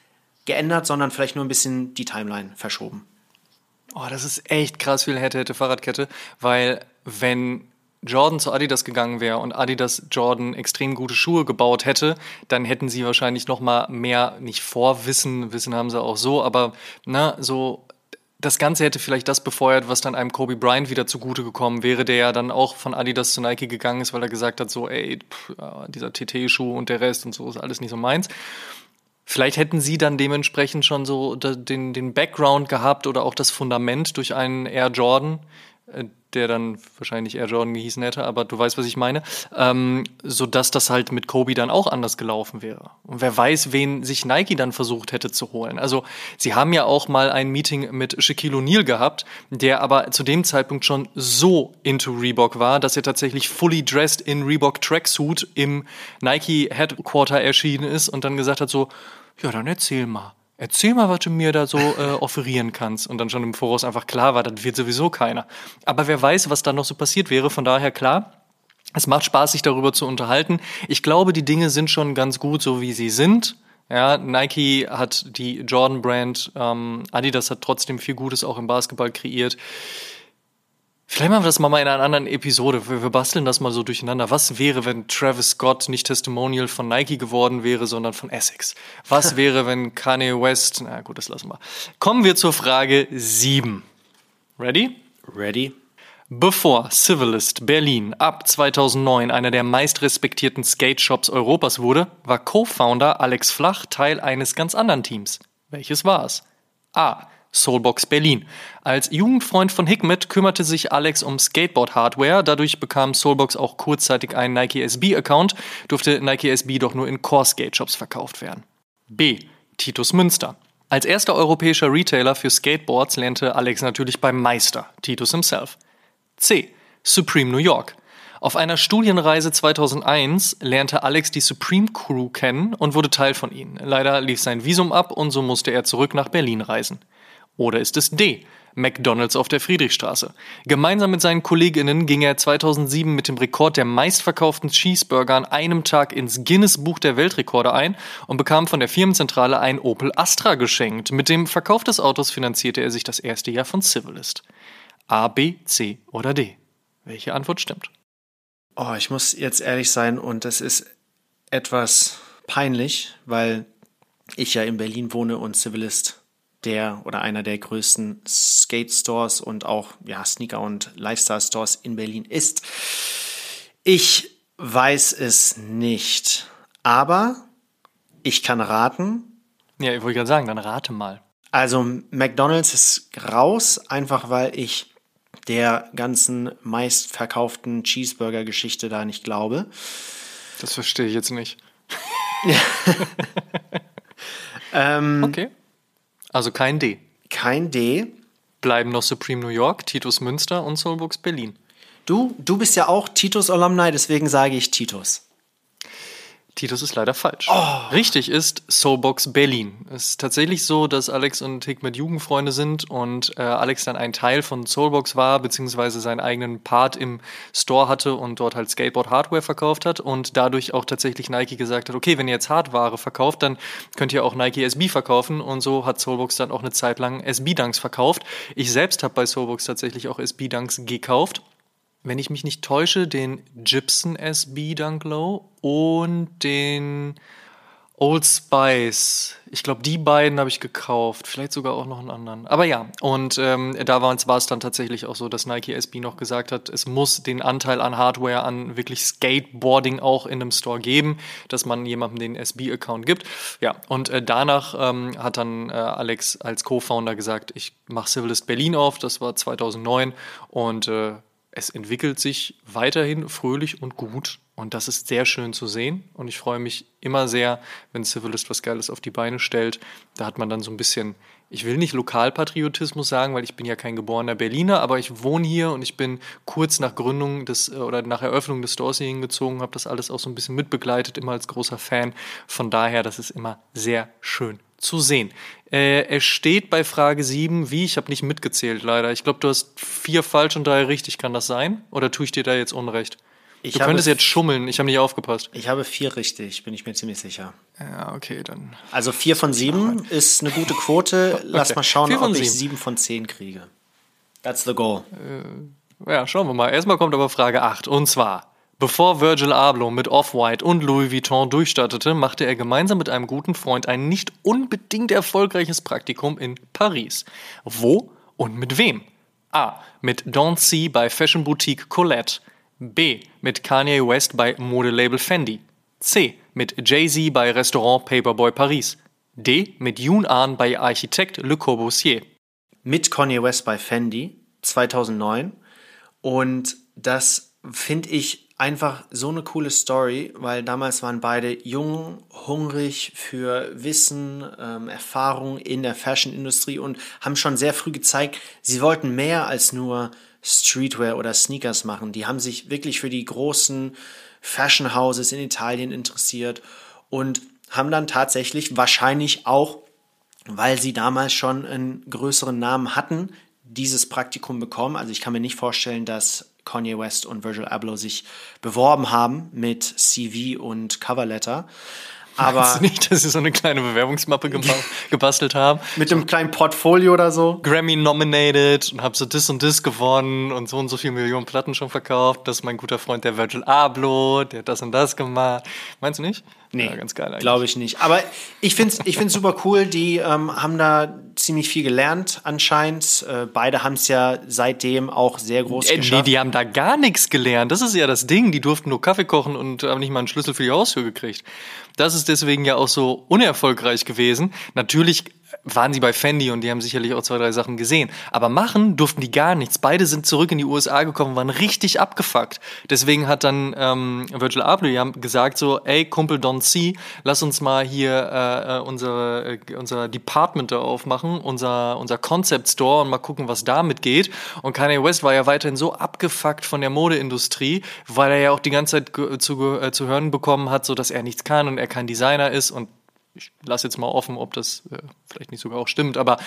geändert, sondern vielleicht nur ein bisschen die Timeline verschoben. Oh, das ist echt krass viel hätte, hätte Fahrradkette, weil wenn Jordan zu Adidas gegangen wäre und Adidas Jordan extrem gute Schuhe gebaut hätte, dann hätten sie wahrscheinlich noch mal mehr nicht Vorwissen, Wissen haben sie auch so, aber na, so das Ganze hätte vielleicht das befeuert, was dann einem Kobe Bryant wieder zugute gekommen wäre, der ja dann auch von Adidas zu Nike gegangen ist, weil er gesagt hat, so, ey, pff, dieser TT-Schuh und der Rest und so ist alles nicht so meins. Vielleicht hätten sie dann dementsprechend schon so den, den Background gehabt oder auch das Fundament durch einen Air Jordan, der dann wahrscheinlich Air Jordan gehießen hätte, aber du weißt, was ich meine, ähm, so dass das halt mit Kobe dann auch anders gelaufen wäre. Und wer weiß, wen sich Nike dann versucht hätte zu holen. Also sie haben ja auch mal ein Meeting mit Shaquille O'Neal gehabt, der aber zu dem Zeitpunkt schon so into Reebok war, dass er tatsächlich fully dressed in Reebok Tracksuit im Nike Headquarter erschienen ist und dann gesagt hat so, ja, dann erzähl mal erzähl mal, was du mir da so äh, offerieren kannst. Und dann schon im Voraus einfach klar war, das wird sowieso keiner. Aber wer weiß, was da noch so passiert wäre. Von daher klar, es macht Spaß, sich darüber zu unterhalten. Ich glaube, die Dinge sind schon ganz gut, so wie sie sind. Ja, Nike hat die Jordan Brand, ähm, Adidas hat trotzdem viel Gutes auch im Basketball kreiert. Vielleicht machen wir das mal in einer anderen Episode. Wir, wir basteln das mal so durcheinander. Was wäre, wenn Travis Scott nicht Testimonial von Nike geworden wäre, sondern von Essex? Was wäre, wenn Kanye West, na gut, das lassen wir. Kommen wir zur Frage 7. Ready? Ready. Bevor Civilist Berlin ab 2009 einer der meistrespektierten Skate-Shops Europas wurde, war Co-Founder Alex Flach Teil eines ganz anderen Teams. Welches war es? A. Soulbox Berlin. Als Jugendfreund von Hikmet kümmerte sich Alex um Skateboard-Hardware. Dadurch bekam Soulbox auch kurzzeitig einen Nike SB-Account, durfte Nike SB doch nur in Core-Skate-Shops verkauft werden. B. Titus Münster. Als erster europäischer Retailer für Skateboards lernte Alex natürlich beim Meister, Titus himself. C. Supreme New York. Auf einer Studienreise 2001 lernte Alex die Supreme Crew kennen und wurde Teil von ihnen. Leider lief sein Visum ab und so musste er zurück nach Berlin reisen. Oder ist es D? McDonald's auf der Friedrichstraße. Gemeinsam mit seinen Kolleginnen ging er 2007 mit dem Rekord der meistverkauften Cheeseburger an einem Tag ins Guinness Buch der Weltrekorde ein und bekam von der Firmenzentrale ein Opel Astra geschenkt. Mit dem Verkauf des Autos finanzierte er sich das erste Jahr von Civilist. A, B, C oder D? Welche Antwort stimmt? Oh, ich muss jetzt ehrlich sein und das ist etwas peinlich, weil ich ja in Berlin wohne und Civilist der oder einer der größten Skate Stores und auch ja, Sneaker und Lifestyle Stores in Berlin ist. Ich weiß es nicht, aber ich kann raten. Ja, ich wollte gerade sagen, dann rate mal. Also McDonald's ist raus, einfach weil ich der ganzen meistverkauften Cheeseburger-Geschichte da nicht glaube. Das verstehe ich jetzt nicht. ähm, okay. Also kein D. Kein D. Bleiben noch Supreme New York, Titus Münster und Soulbooks Berlin. Du, du bist ja auch Titus Alumni, deswegen sage ich Titus. Titus ist leider falsch. Oh. Richtig ist Soulbox Berlin. Es ist tatsächlich so, dass Alex und Hikmet Jugendfreunde sind und äh, Alex dann ein Teil von Soulbox war, beziehungsweise seinen eigenen Part im Store hatte und dort halt Skateboard-Hardware verkauft hat und dadurch auch tatsächlich Nike gesagt hat, okay, wenn ihr jetzt Hardware verkauft, dann könnt ihr auch Nike SB verkaufen und so hat Soulbox dann auch eine Zeit lang SB-Dunks verkauft. Ich selbst habe bei Soulbox tatsächlich auch SB-Dunks gekauft wenn ich mich nicht täusche, den Gibson SB Dunk Low und den Old Spice. Ich glaube, die beiden habe ich gekauft. Vielleicht sogar auch noch einen anderen. Aber ja, und ähm, da war es dann tatsächlich auch so, dass Nike SB noch gesagt hat, es muss den Anteil an Hardware, an wirklich Skateboarding auch in einem Store geben, dass man jemandem den SB-Account gibt. Ja, und äh, danach ähm, hat dann äh, Alex als Co-Founder gesagt, ich mache Civilist Berlin auf. Das war 2009 und äh, es entwickelt sich weiterhin fröhlich und gut. Und das ist sehr schön zu sehen. Und ich freue mich immer sehr, wenn Civilist was Geiles auf die Beine stellt. Da hat man dann so ein bisschen, ich will nicht Lokalpatriotismus sagen, weil ich bin ja kein geborener Berliner, aber ich wohne hier und ich bin kurz nach Gründung des äh, oder nach Eröffnung des Stores hier hingezogen, habe das alles auch so ein bisschen mitbegleitet, immer als großer Fan. Von daher, das ist immer sehr schön zu sehen. Äh, es steht bei Frage 7, wie, ich habe nicht mitgezählt leider. Ich glaube, du hast vier falsch und drei richtig, kann das sein? Oder tue ich dir da jetzt Unrecht? Ich du könntest jetzt schummeln, ich habe nicht aufgepasst. Ich habe vier richtig, bin ich mir ziemlich sicher. Ja, okay, dann. Also vier von sieben ist eine gute Quote. Lass okay. mal schauen, ob ich sieben von zehn kriege. That's the goal. Ja, schauen wir mal. Erstmal kommt aber Frage 8. Und zwar, bevor Virgil Abloh mit Off-White und Louis Vuitton durchstartete, machte er gemeinsam mit einem guten Freund ein nicht unbedingt erfolgreiches Praktikum in Paris. Wo und mit wem? A. Mit Don C. bei Fashion Boutique Colette. B. Mit Kanye West bei Modelabel Fendi. C. Mit Jay-Z bei Restaurant Paperboy Paris. D. Mit Yoon Ahn bei Architekt Le Corbusier. Mit Kanye West bei Fendi 2009. Und das finde ich einfach so eine coole Story, weil damals waren beide jung, hungrig für Wissen, ähm, Erfahrung in der Fashion-Industrie und haben schon sehr früh gezeigt, sie wollten mehr als nur Streetwear oder Sneakers machen. Die haben sich wirklich für die großen Fashion Houses in Italien interessiert und haben dann tatsächlich wahrscheinlich auch, weil sie damals schon einen größeren Namen hatten, dieses Praktikum bekommen. Also ich kann mir nicht vorstellen, dass Kanye West und Virgil Abloh sich beworben haben mit CV und Coverletter. Aber Meinst du nicht, dass sie so eine kleine Bewerbungsmappe gebastelt haben? Mit einem kleinen Portfolio oder so? Grammy nominated und hab so das und das gewonnen und so und so viele Millionen Platten schon verkauft. Das ist mein guter Freund, der Virgil Abloh, der hat das und das gemacht. Meinst du nicht? Nee, ja, ganz geil glaube ich nicht. Aber ich finde es ich find's super cool. Die ähm, haben da ziemlich viel gelernt anscheinend. Äh, beide haben es ja seitdem auch sehr groß äh, geschafft. Nee, die haben da gar nichts gelernt. Das ist ja das Ding. Die durften nur Kaffee kochen und haben nicht mal einen Schlüssel für die Haustür gekriegt. Das ist deswegen ja auch so unerfolgreich gewesen. Natürlich waren sie bei Fendi und die haben sicherlich auch zwei, drei Sachen gesehen. Aber machen durften die gar nichts. Beide sind zurück in die USA gekommen, waren richtig abgefuckt. Deswegen hat dann ähm, Virgil Abloh gesagt so, ey Kumpel Don C, lass uns mal hier äh, äh, unsere, äh, unser Department da aufmachen, unser, unser Concept Store und mal gucken, was damit geht. Und Kanye West war ja weiterhin so abgefuckt von der Modeindustrie, weil er ja auch die ganze Zeit zu, äh, zu hören bekommen hat, so dass er nichts kann und er kein Designer ist und ich lasse jetzt mal offen, ob das äh, vielleicht nicht sogar auch stimmt, aber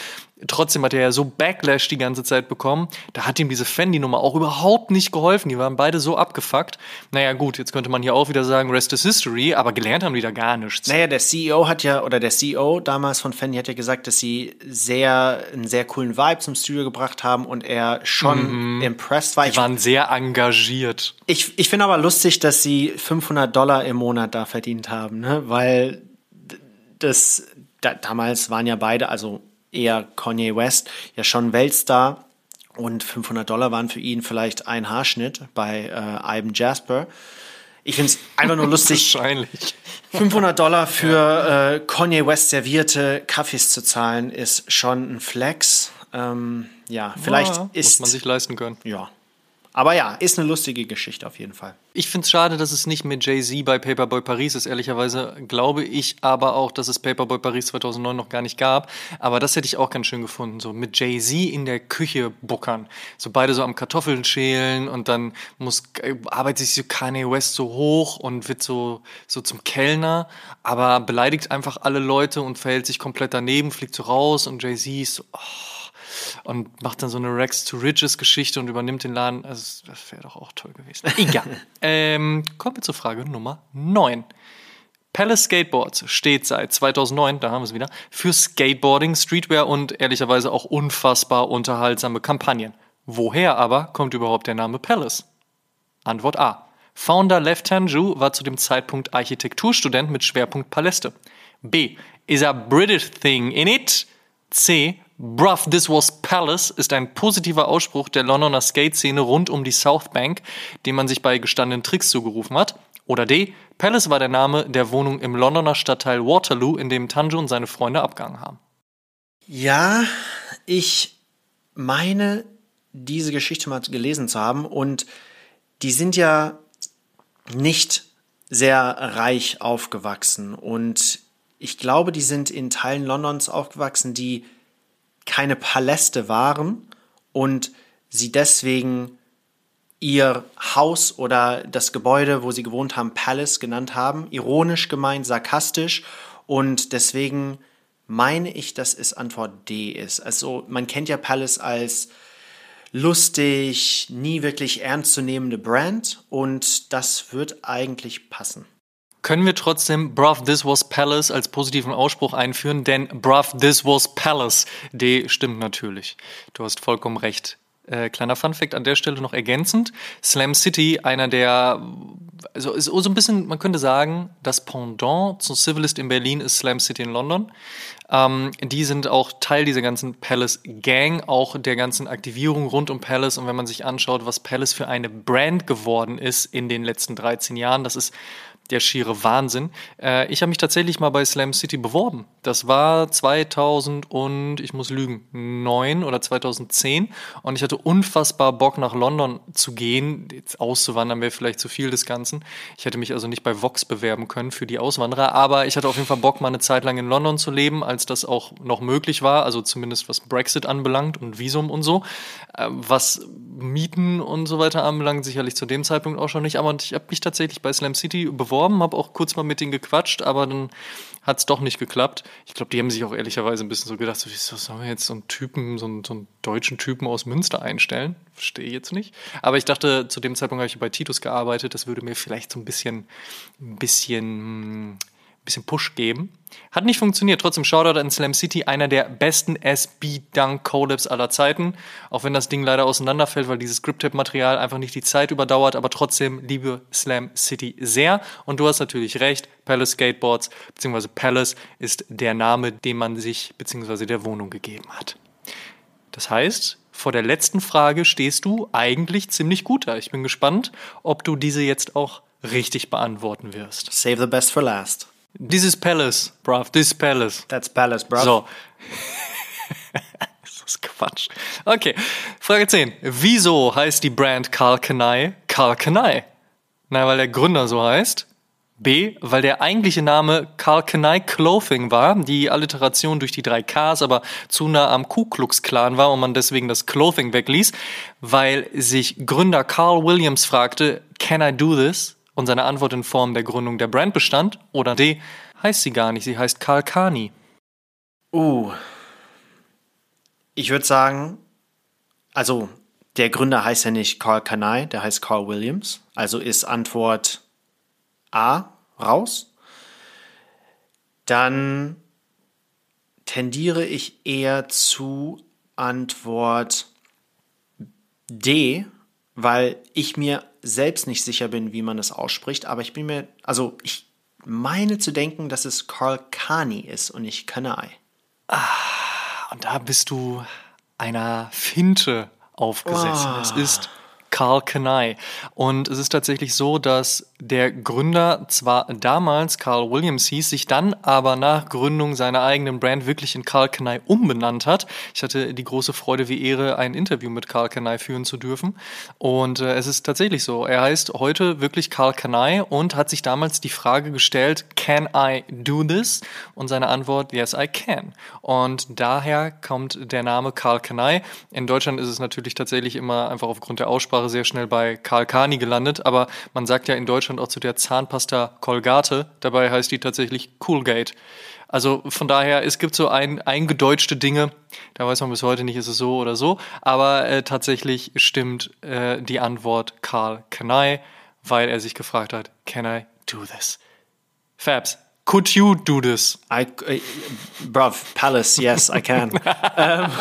trotzdem hat er ja so Backlash die ganze Zeit bekommen. Da hat ihm diese Fendi-Nummer auch überhaupt nicht geholfen. Die waren beide so abgefuckt. Naja, gut, jetzt könnte man hier auch wieder sagen, Rest is History, aber gelernt haben die da gar nichts. Naja, der CEO hat ja, oder der CEO damals von Fendi hat ja gesagt, dass sie sehr, einen sehr coolen Vibe zum Studio gebracht haben und er schon mhm. impressed war. Die waren sehr engagiert. Ich, ich finde aber lustig, dass sie 500 Dollar im Monat da verdient haben, ne? weil das, da, damals waren ja beide, also eher Kanye West, ja schon Weltstar und 500 Dollar waren für ihn vielleicht ein Haarschnitt bei äh, Ivan Jasper. Ich finde es einfach nur lustig, Wahrscheinlich. 500 Dollar für äh, Kanye West servierte Kaffees zu zahlen, ist schon ein Flex. Ähm, ja, vielleicht ja, ist. Muss man sich leisten können. Ja, aber ja, ist eine lustige Geschichte auf jeden Fall. Ich finde es schade, dass es nicht mit Jay-Z bei Paperboy Paris ist. Ehrlicherweise glaube ich aber auch, dass es Paperboy Paris 2009 noch gar nicht gab. Aber das hätte ich auch ganz schön gefunden. So mit Jay-Z in der Küche buckern. So beide so am Kartoffeln schälen und dann muss, arbeitet sich so Kanye West so hoch und wird so, so zum Kellner. Aber beleidigt einfach alle Leute und verhält sich komplett daneben, fliegt so raus und Jay-Z ist so, oh und macht dann so eine Rex to Riches Geschichte und übernimmt den Laden. Also, das wäre doch auch toll gewesen. Egal. ähm, kommen wir zur Frage Nummer 9. Palace Skateboards steht seit 2009, da haben wir es wieder, für Skateboarding, Streetwear und ehrlicherweise auch unfassbar unterhaltsame Kampagnen. Woher aber kommt überhaupt der Name Palace? Antwort A. Founder Lev Tanju war zu dem Zeitpunkt Architekturstudent mit Schwerpunkt Paläste. B. Is a British thing in it? C. Bruv, this was Palace ist ein positiver Ausspruch der Londoner Skate-Szene rund um die South Bank, den man sich bei gestandenen Tricks zugerufen hat. Oder D. Palace war der Name der Wohnung im Londoner Stadtteil Waterloo, in dem Tanjo und seine Freunde abgehangen haben. Ja, ich meine, diese Geschichte mal gelesen zu haben und die sind ja nicht sehr reich aufgewachsen und ich glaube, die sind in Teilen Londons aufgewachsen, die keine Paläste waren und sie deswegen ihr Haus oder das Gebäude, wo sie gewohnt haben, Palace genannt haben. Ironisch gemeint, sarkastisch. Und deswegen meine ich, dass es Antwort D ist. Also man kennt ja Palace als lustig, nie wirklich ernstzunehmende Brand und das wird eigentlich passen können wir trotzdem Bruv, this was Palace als positiven Ausspruch einführen, denn Bruv, this was Palace. D stimmt natürlich. Du hast vollkommen recht. Äh, kleiner Funfact an der Stelle noch ergänzend. Slam City, einer der, also ist so ein bisschen, man könnte sagen, das Pendant zu Civilist in Berlin ist Slam City in London. Ähm, die sind auch Teil dieser ganzen Palace Gang, auch der ganzen Aktivierung rund um Palace. Und wenn man sich anschaut, was Palace für eine Brand geworden ist in den letzten 13 Jahren, das ist der schiere Wahnsinn. Äh, ich habe mich tatsächlich mal bei Slam City beworben. Das war 2000 und ich muss lügen, 9 oder 2010 und ich hatte unfassbar Bock nach London zu gehen. Jetzt auszuwandern wäre vielleicht zu viel des Ganzen. Ich hätte mich also nicht bei Vox bewerben können für die Auswanderer, aber ich hatte auf jeden Fall Bock, mal eine Zeit lang in London zu leben, als das auch noch möglich war, also zumindest was Brexit anbelangt und Visum und so. Äh, was Mieten und so weiter anbelangt, sicherlich zu dem Zeitpunkt auch schon nicht, aber ich habe mich tatsächlich bei Slam City beworben beworben, habe auch kurz mal mit denen gequatscht, aber dann hat es doch nicht geklappt. Ich glaube, die haben sich auch ehrlicherweise ein bisschen so gedacht, so, wieso sollen wir jetzt so einen Typen, so einen, so einen deutschen Typen aus Münster einstellen? Verstehe ich jetzt nicht. Aber ich dachte, zu dem Zeitpunkt habe ich bei Titus gearbeitet, das würde mir vielleicht so ein bisschen, ein bisschen bisschen Push geben. Hat nicht funktioniert. Trotzdem Shoutout an Slam City, einer der besten SB-Dunk-Collabs aller Zeiten. Auch wenn das Ding leider auseinanderfällt, weil dieses Script-Material einfach nicht die Zeit überdauert. Aber trotzdem liebe Slam City sehr. Und du hast natürlich recht, Palace Skateboards bzw. Palace ist der Name, den man sich bzw. der Wohnung gegeben hat. Das heißt, vor der letzten Frage stehst du eigentlich ziemlich gut da. Ich bin gespannt, ob du diese jetzt auch richtig beantworten wirst. Save the best for last. This is Palace, bruv. This is Palace. That's Palace, bruv. So. das ist Quatsch. Okay, Frage 10. Wieso heißt die Brand Karl Kanai Karl Kanai? Na, weil der Gründer so heißt. B, weil der eigentliche Name Karl Kanai Clothing war, die Alliteration durch die drei Ks aber zu nah am Ku Klux Klan war und man deswegen das Clothing wegließ, weil sich Gründer Carl Williams fragte, can I do this? Und seine Antwort in Form der Gründung der Brand bestand? Oder D, heißt sie gar nicht, sie heißt Karl Kani. Uh. Ich würde sagen, also der Gründer heißt ja nicht Carl Kanai, der heißt Carl Williams. Also ist Antwort A raus. Dann tendiere ich eher zu Antwort D, weil ich mir selbst nicht sicher bin, wie man es ausspricht, aber ich bin mir, also ich meine zu denken, dass es Carl Kani ist und nicht Kanai. Ah, und da bist du einer Finte aufgesessen. Oh. Es ist Carl Kanai. Und es ist tatsächlich so, dass der Gründer zwar damals Carl Williams hieß, sich dann aber nach Gründung seiner eigenen Brand wirklich in Carl Kanai umbenannt hat. Ich hatte die große Freude wie Ehre, ein Interview mit Carl Kanai führen zu dürfen. Und äh, es ist tatsächlich so. Er heißt heute wirklich Carl Kanai und hat sich damals die Frage gestellt, can I do this? Und seine Antwort, yes, I can. Und daher kommt der Name Carl Kanai. In Deutschland ist es natürlich tatsächlich immer einfach aufgrund der Aussprache Aussprache sehr schnell bei Karl Kani gelandet, aber man sagt ja in Deutschland auch zu der Zahnpasta Colgate, dabei heißt die tatsächlich Coolgate. Also von daher, es gibt so ein, eingedeutschte Dinge, da weiß man bis heute nicht, ist es so oder so, aber äh, tatsächlich stimmt äh, die Antwort Karl Kanai, weil er sich gefragt hat, can I do this? Fabs, Could you do this? I, uh, bruv, Palace, yes, I can. ähm,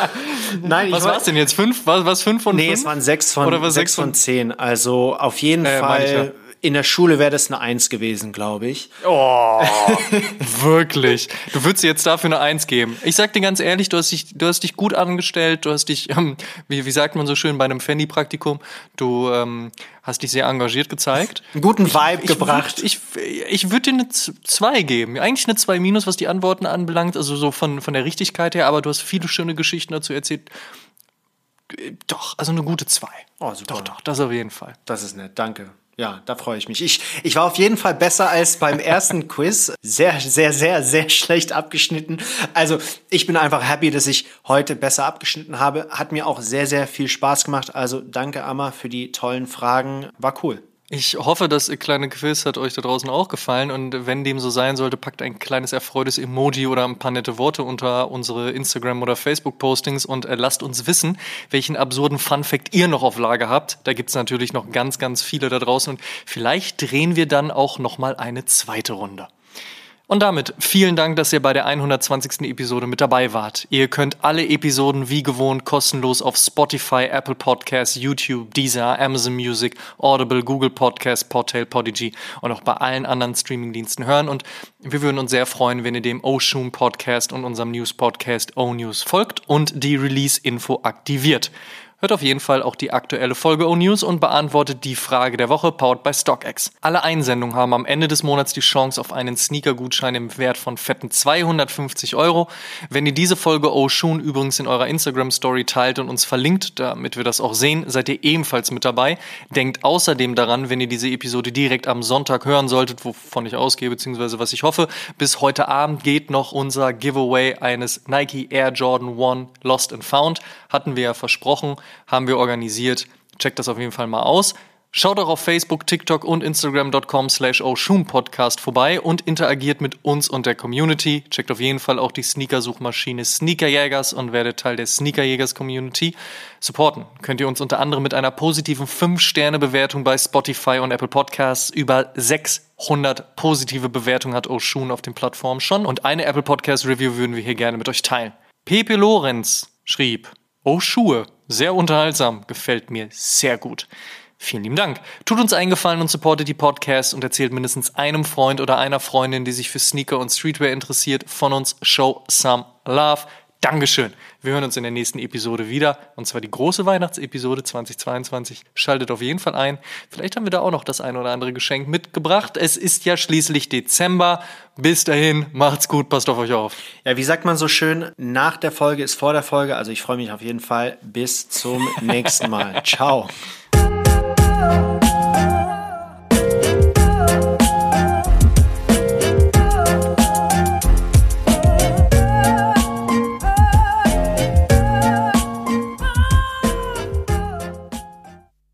nein, was war es denn jetzt? Fünf? Was, was fünf von nee, fünf? Nee, es waren sechs von, Oder sechs, sechs von zehn. Also auf jeden äh, Fall in der Schule wäre das eine Eins gewesen, glaube ich. Oh, wirklich. Du würdest jetzt dafür eine Eins geben. Ich sag dir ganz ehrlich, du hast dich, du hast dich gut angestellt, du hast dich, ähm, wie, wie sagt man so schön bei einem Fanny-Praktikum, du ähm, hast dich sehr engagiert gezeigt. Einen guten Vibe ich, gebracht. Ich, ich, ich würde dir eine Zwei geben. Eigentlich eine Zwei minus, was die Antworten anbelangt, also so von, von der Richtigkeit her, aber du hast viele schöne Geschichten dazu erzählt. Doch, also eine gute Zwei. Oh, super. Doch, doch, das auf jeden Fall. Das ist nett, danke. Ja, da freue ich mich. Ich, ich war auf jeden Fall besser als beim ersten Quiz. Sehr, sehr, sehr, sehr schlecht abgeschnitten. Also ich bin einfach happy, dass ich heute besser abgeschnitten habe. Hat mir auch sehr, sehr viel Spaß gemacht. Also danke, Amma, für die tollen Fragen. War cool. Ich hoffe, das kleine Quiz hat euch da draußen auch gefallen und wenn dem so sein sollte, packt ein kleines erfreutes Emoji oder ein paar nette Worte unter unsere Instagram- oder Facebook-Postings und äh, lasst uns wissen, welchen absurden Fun-Fact ihr noch auf Lager habt. Da gibt's natürlich noch ganz, ganz viele da draußen und vielleicht drehen wir dann auch nochmal eine zweite Runde. Und damit vielen Dank, dass ihr bei der 120. Episode mit dabei wart. Ihr könnt alle Episoden wie gewohnt kostenlos auf Spotify, Apple Podcasts, YouTube, Deezer, Amazon Music, Audible, Google Podcasts, Portal, Podigy und auch bei allen anderen Streamingdiensten hören. Und wir würden uns sehr freuen, wenn ihr dem Oshun Podcast und unserem News Podcast O News folgt und die Release-Info aktiviert. Hört auf jeden Fall auch die aktuelle Folge O-News und beantwortet die Frage der Woche, powered by StockX. Alle Einsendungen haben am Ende des Monats die Chance auf einen Sneaker-Gutschein im Wert von fetten 250 Euro. Wenn ihr diese Folge Oshun übrigens in eurer Instagram-Story teilt und uns verlinkt, damit wir das auch sehen, seid ihr ebenfalls mit dabei. Denkt außerdem daran, wenn ihr diese Episode direkt am Sonntag hören solltet, wovon ich ausgehe, beziehungsweise was ich hoffe, bis heute Abend geht noch unser Giveaway eines Nike Air Jordan 1 Lost and Found. Hatten wir ja versprochen haben wir organisiert. Checkt das auf jeden Fall mal aus. Schaut auch auf Facebook, TikTok und Instagram.com slash Podcast vorbei und interagiert mit uns und der Community. Checkt auf jeden Fall auch die Sneaker-Suchmaschine Sneakerjägers und werdet Teil der Sneakerjägers-Community. Supporten könnt ihr uns unter anderem mit einer positiven 5-Sterne-Bewertung bei Spotify und Apple Podcasts. Über 600 positive Bewertungen hat Oshun auf den Plattformen schon und eine Apple Podcast Review würden wir hier gerne mit euch teilen. Pepe Lorenz schrieb, Oh Schuhe, sehr unterhaltsam, gefällt mir sehr gut. Vielen lieben Dank. Tut uns eingefallen und supportet die Podcasts und erzählt mindestens einem Freund oder einer Freundin, die sich für Sneaker und Streetwear interessiert, von uns. Show some love. Dankeschön. Wir hören uns in der nächsten Episode wieder. Und zwar die große Weihnachtsepisode 2022. Schaltet auf jeden Fall ein. Vielleicht haben wir da auch noch das ein oder andere Geschenk mitgebracht. Es ist ja schließlich Dezember. Bis dahin, macht's gut, passt auf euch auf. Ja, wie sagt man so schön, nach der Folge ist vor der Folge. Also ich freue mich auf jeden Fall. Bis zum nächsten Mal. Ciao.